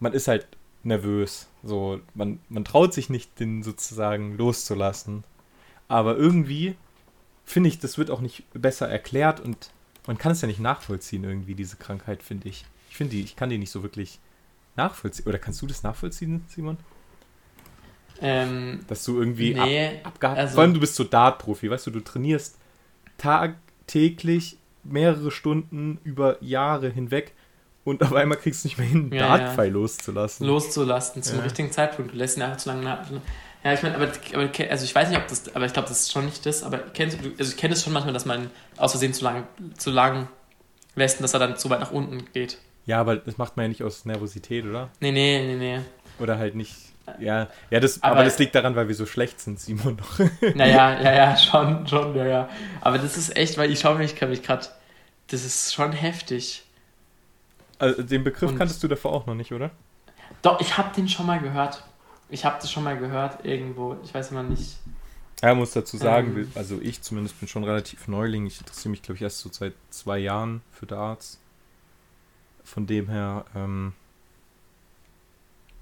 man ist halt nervös. So, man, man traut sich nicht, den sozusagen loszulassen. Aber irgendwie finde ich, das wird auch nicht besser erklärt und man kann es ja nicht nachvollziehen, irgendwie, diese Krankheit, finde ich. Ich finde die, ich kann die nicht so wirklich nachvollziehen. Oder kannst du das nachvollziehen, Simon? Ähm, Dass du irgendwie nee, ab, abgehakt also, Vor allem, du bist so Dart-Profi, weißt du, du trainierst tagtäglich mehrere Stunden über Jahre hinweg und auf einmal kriegst du nicht mehr hin, einen ja, Dartpfeil ja. loszulassen. Loszulassen zum ja. richtigen Zeitpunkt. Du lässt ihn einfach zu lange nach. Ja, ich meine, aber, aber, also ich weiß nicht, ob das, aber ich glaube, das ist schon nicht das, aber kennst du, also ich kenne es schon manchmal, dass man aus Versehen zu lang, zu lang lässt und dass er dann zu weit nach unten geht. Ja, aber das macht man ja nicht aus Nervosität, oder? Nee, nee, nee, nee. Oder halt nicht. Ja, ja das, aber, aber das liegt daran, weil wir so schlecht sind, Simon noch. Naja, ja, ja, schon, schon, ja, ja. Aber das ist echt, weil ich schaue mich, mich gerade, das ist schon heftig. Also den Begriff und kanntest du davor auch noch nicht, oder? Doch, ich habe den schon mal gehört. Ich habe das schon mal gehört irgendwo. Ich weiß immer nicht. Er muss dazu sagen, ähm, also ich zumindest bin schon relativ Neuling. Ich interessiere mich, glaube ich, erst so seit zwei Jahren für Darts. Von dem her, ähm,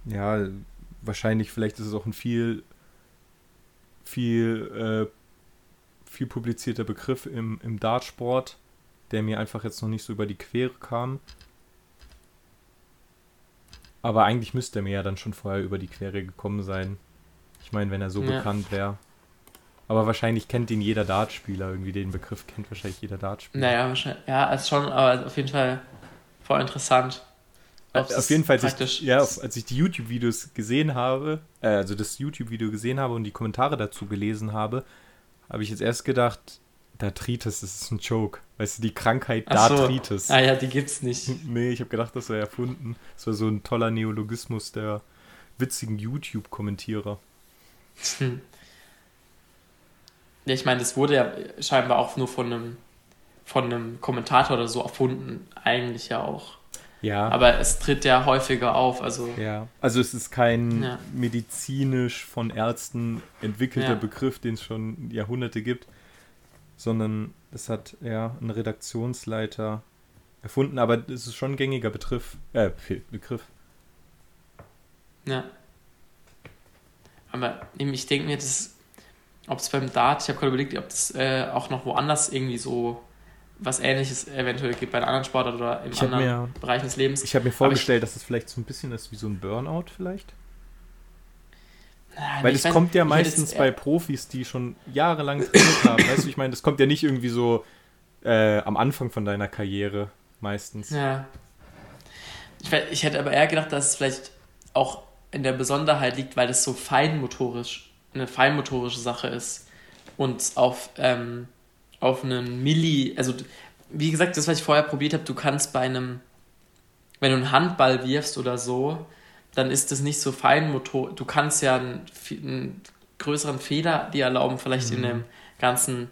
ja, wahrscheinlich, vielleicht ist es auch ein viel, viel, äh, viel publizierter Begriff im, im Dartsport, der mir einfach jetzt noch nicht so über die Quere kam. Aber eigentlich müsste er mir ja dann schon vorher über die Quere gekommen sein. Ich meine, wenn er so ja. bekannt wäre. Aber wahrscheinlich kennt ihn jeder Dartspieler irgendwie. Den Begriff kennt wahrscheinlich jeder Dartspieler. Naja, wahrscheinlich. Ja, ist schon, aber auf jeden Fall voll interessant. Auf jeden Fall, als ich, ja, als ich die YouTube-Videos gesehen habe, äh, also das YouTube-Video gesehen habe und die Kommentare dazu gelesen habe, habe ich jetzt erst gedacht, Dartritis, das ist ein Joke. Weißt du, die Krankheit Ach Dartritis. So. Ah ja, die gibt's nicht. nee, ich habe gedacht, das wäre erfunden. Das war so ein toller Neologismus der witzigen YouTube-Kommentierer. Hm. Ja, ich meine, das wurde ja scheinbar auch nur von einem, von einem Kommentator oder so erfunden. Eigentlich ja auch. Ja. Aber es tritt ja häufiger auf. Also, ja, also es ist kein ja. medizinisch von Ärzten entwickelter ja. Begriff, den es schon Jahrhunderte gibt, sondern es hat ja ein Redaktionsleiter erfunden, aber es ist schon ein gängiger Begriff. Äh, Begriff. Ja. Aber ich denke mir, ob es beim Dart, ich habe gerade überlegt, ob das äh, auch noch woanders irgendwie so was ähnliches eventuell gibt bei einem anderen Sportart oder in anderen mir, Bereichen des Lebens. Ich habe mir vorgestellt, ich, dass es vielleicht so ein bisschen ist wie so ein Burnout vielleicht. Weil es kommt ja meistens bei Profis, die schon jahrelang trainiert haben. Weißt du, ich meine, das kommt ja nicht irgendwie so äh, am Anfang von deiner Karriere meistens. Ja. Ich, ich hätte aber eher gedacht, dass es vielleicht auch in der Besonderheit liegt, weil es so feinmotorisch, eine feinmotorische Sache ist und auf, ähm, auf einen Milli, also wie gesagt, das, was ich vorher probiert habe, du kannst bei einem wenn du einen Handball wirfst oder so, dann ist das nicht so feinmotor. Du kannst ja einen, einen größeren Fehler dir erlauben, vielleicht mhm. in dem ganzen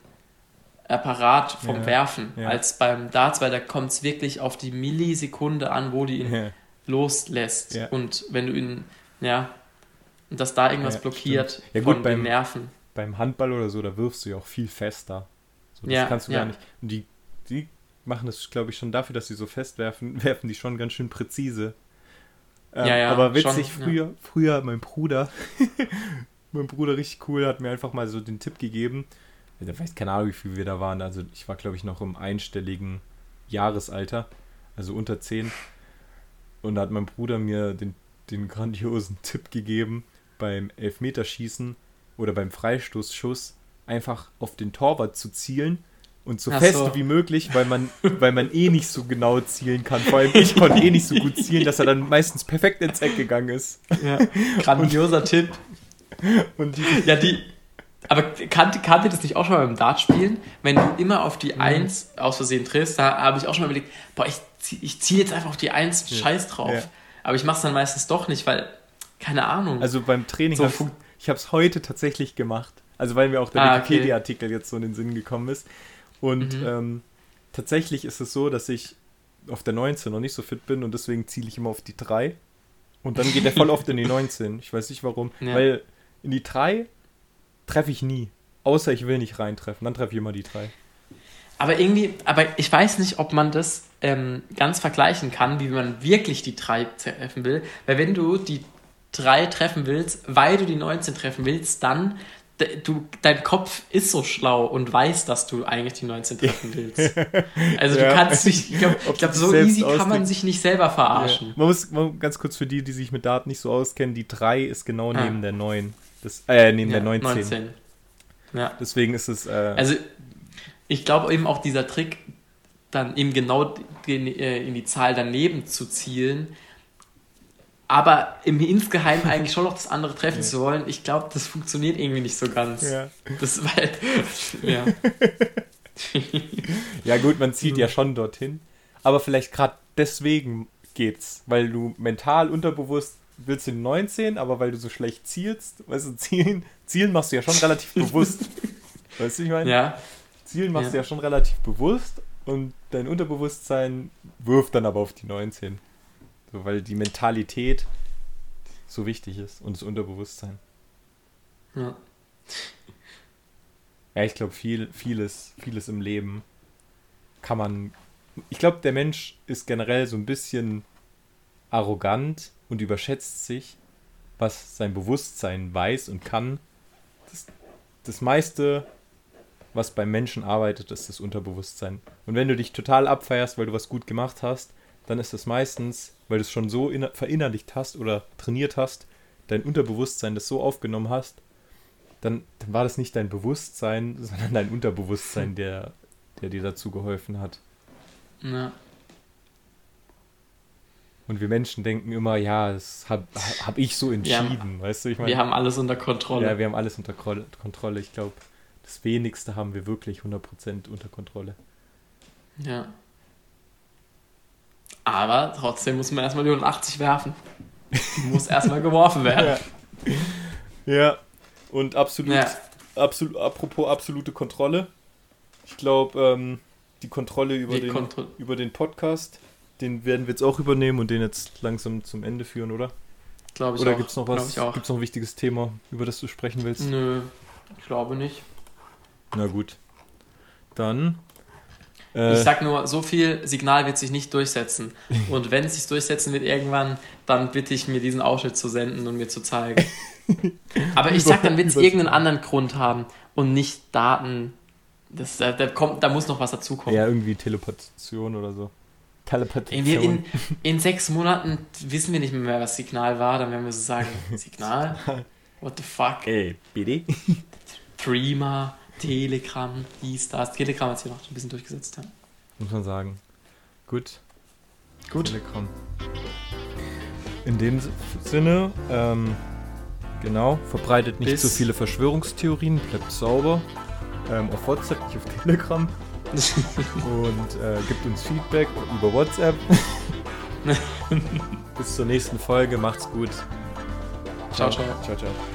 Apparat vom ja, Werfen, ja. als beim Darts, weil da kommt es wirklich auf die Millisekunde an, wo du ihn ja. loslässt. Und wenn du ihn, ja, dass da irgendwas blockiert ja, gut, von beim, den Nerven. Beim Handball oder so, da wirfst du ja auch viel fester. So, das kannst du gar nicht. Und die, die machen das, glaube ich, schon dafür, dass sie so fest werfen, werfen die schon ganz schön präzise. Ähm, ja, ja, aber witzig, schon, früher, ja. früher mein Bruder, mein Bruder richtig cool, hat mir einfach mal so den Tipp gegeben. Ich weiß keine Ahnung, wie viel wir da waren. Also ich war, glaube ich, noch im einstelligen Jahresalter, also unter 10. Und da hat mein Bruder mir den, den grandiosen Tipp gegeben, beim Elfmeterschießen oder beim Freistoßschuss einfach auf den Torwart zu zielen und so Ach fest so. wie möglich, weil man, weil man eh nicht so genau zielen kann. Vor allem ich konnte eh nicht so gut zielen, dass er dann meistens perfekt ins Eck gegangen ist. Ja, grandioser und, Tipp. Und die, ja, die. Aber kannte, kannte das nicht auch schon mal beim Dartspielen? Wenn du immer auf die 1 mhm. aus Versehen triffst, da habe ich auch schon mal überlegt, boah, ich, ich ziehe jetzt einfach auf die 1, ja. scheiß drauf. Ja. Aber ich mache es dann meistens doch nicht, weil, keine Ahnung. Also beim Training, so, ich habe es heute tatsächlich gemacht. Also weil mir auch der ah, Wikipedia-Artikel okay. jetzt so in den Sinn gekommen ist. Und mhm. ähm, tatsächlich ist es so, dass ich auf der 19 noch nicht so fit bin und deswegen ziele ich immer auf die 3. Und dann geht er voll oft in die 19. Ich weiß nicht warum. Ja. Weil in die 3 treffe ich nie. Außer ich will nicht reintreffen. Dann treffe ich immer die 3. Aber irgendwie, aber ich weiß nicht, ob man das ähm, ganz vergleichen kann, wie man wirklich die 3 treffen will. Weil wenn du die 3 treffen willst, weil du die 19 treffen willst, dann du, dein Kopf ist so schlau und weiß, dass du eigentlich die 19 treffen willst. Also ja. du kannst dich, ich glaube, glaub, so easy kann man sich nicht selber verarschen. Ja. Man muss man, ganz kurz für die, die sich mit Daten nicht so auskennen, die 3 ist genau ah. neben der 9. Das, äh, neben ja, der 19. 19. Ja. Deswegen ist es. Äh, also ich glaube eben auch dieser Trick, dann eben genau in, äh, in die Zahl daneben zu zielen, aber im insgeheim eigentlich schon noch das andere treffen zu wollen, ich glaube, das funktioniert irgendwie nicht so ganz. Ja. Das weil, ja. ja gut, man zieht ja schon dorthin, aber vielleicht gerade deswegen geht's, weil du mental unterbewusst willst du 19, aber weil du so schlecht zielst, weißt du, zielen, zielen machst du ja schon relativ bewusst. Weißt du, ich meine? Ja. Zielen machst ja. du ja schon relativ bewusst und dein Unterbewusstsein wirft dann aber auf die 19. So, weil die Mentalität so wichtig ist und das Unterbewusstsein. Ja. Ja, ich glaube, viel, vieles, vieles im Leben kann man. Ich glaube, der Mensch ist generell so ein bisschen arrogant und überschätzt sich, was sein Bewusstsein weiß und kann. Das, das meiste, was beim Menschen arbeitet, ist das Unterbewusstsein. Und wenn du dich total abfeierst, weil du was gut gemacht hast, dann ist das meistens, weil du es schon so verinnerlicht hast oder trainiert hast, dein Unterbewusstsein das so aufgenommen hast, dann, dann war das nicht dein Bewusstsein, sondern dein Unterbewusstsein, der, der dir dazu geholfen hat. Ja. Und wir Menschen denken immer, ja, das habe hab ich so entschieden, haben, weißt du? Ich mein, wir haben alles unter Kontrolle. Ja, wir haben alles unter Kontrolle. Ich glaube, das Wenigste haben wir wirklich 100% unter Kontrolle. Ja. Aber trotzdem muss man erstmal die 180 werfen. muss erstmal geworfen werden. Ja. ja. Und absolut, ja. absolut, apropos absolute Kontrolle. Ich glaube, ähm, die Kontrolle über den, Kontro über den Podcast, den werden wir jetzt auch übernehmen und den jetzt langsam zum Ende führen, oder? Glaube ich Oder gibt es noch was? Gibt es noch ein wichtiges Thema, über das du sprechen willst? Nö, ich glaube nicht. Na gut. Dann äh, ich sag nur, so viel Signal wird sich nicht durchsetzen. Und wenn es sich durchsetzen wird irgendwann, dann bitte ich mir diesen Ausschnitt zu senden und mir zu zeigen. Aber ich sag, dann wird es irgendeinen anderen Grund haben und nicht Daten. Das, da, da, kommt, da muss noch was dazukommen. Ja, irgendwie Teleportation oder so. Teleportation. In, in, sechs Monaten wissen wir nicht mehr, was Signal war. Dann werden wir so sagen, Signal? What the fuck? Ey, bitte? Dreamer. Telegram, dies, das. Telegram hat sich noch ein bisschen durchgesetzt. Ja. Muss man sagen. Gut. Gut. Telegram. In dem Sinne, ähm, genau, verbreitet nicht Bis so viele Verschwörungstheorien, bleibt sauber. Ähm, auf WhatsApp, nicht auf Telegram. und äh, gibt uns Feedback über WhatsApp. Bis zur nächsten Folge. Macht's gut. ciao. ciao. ciao, ciao.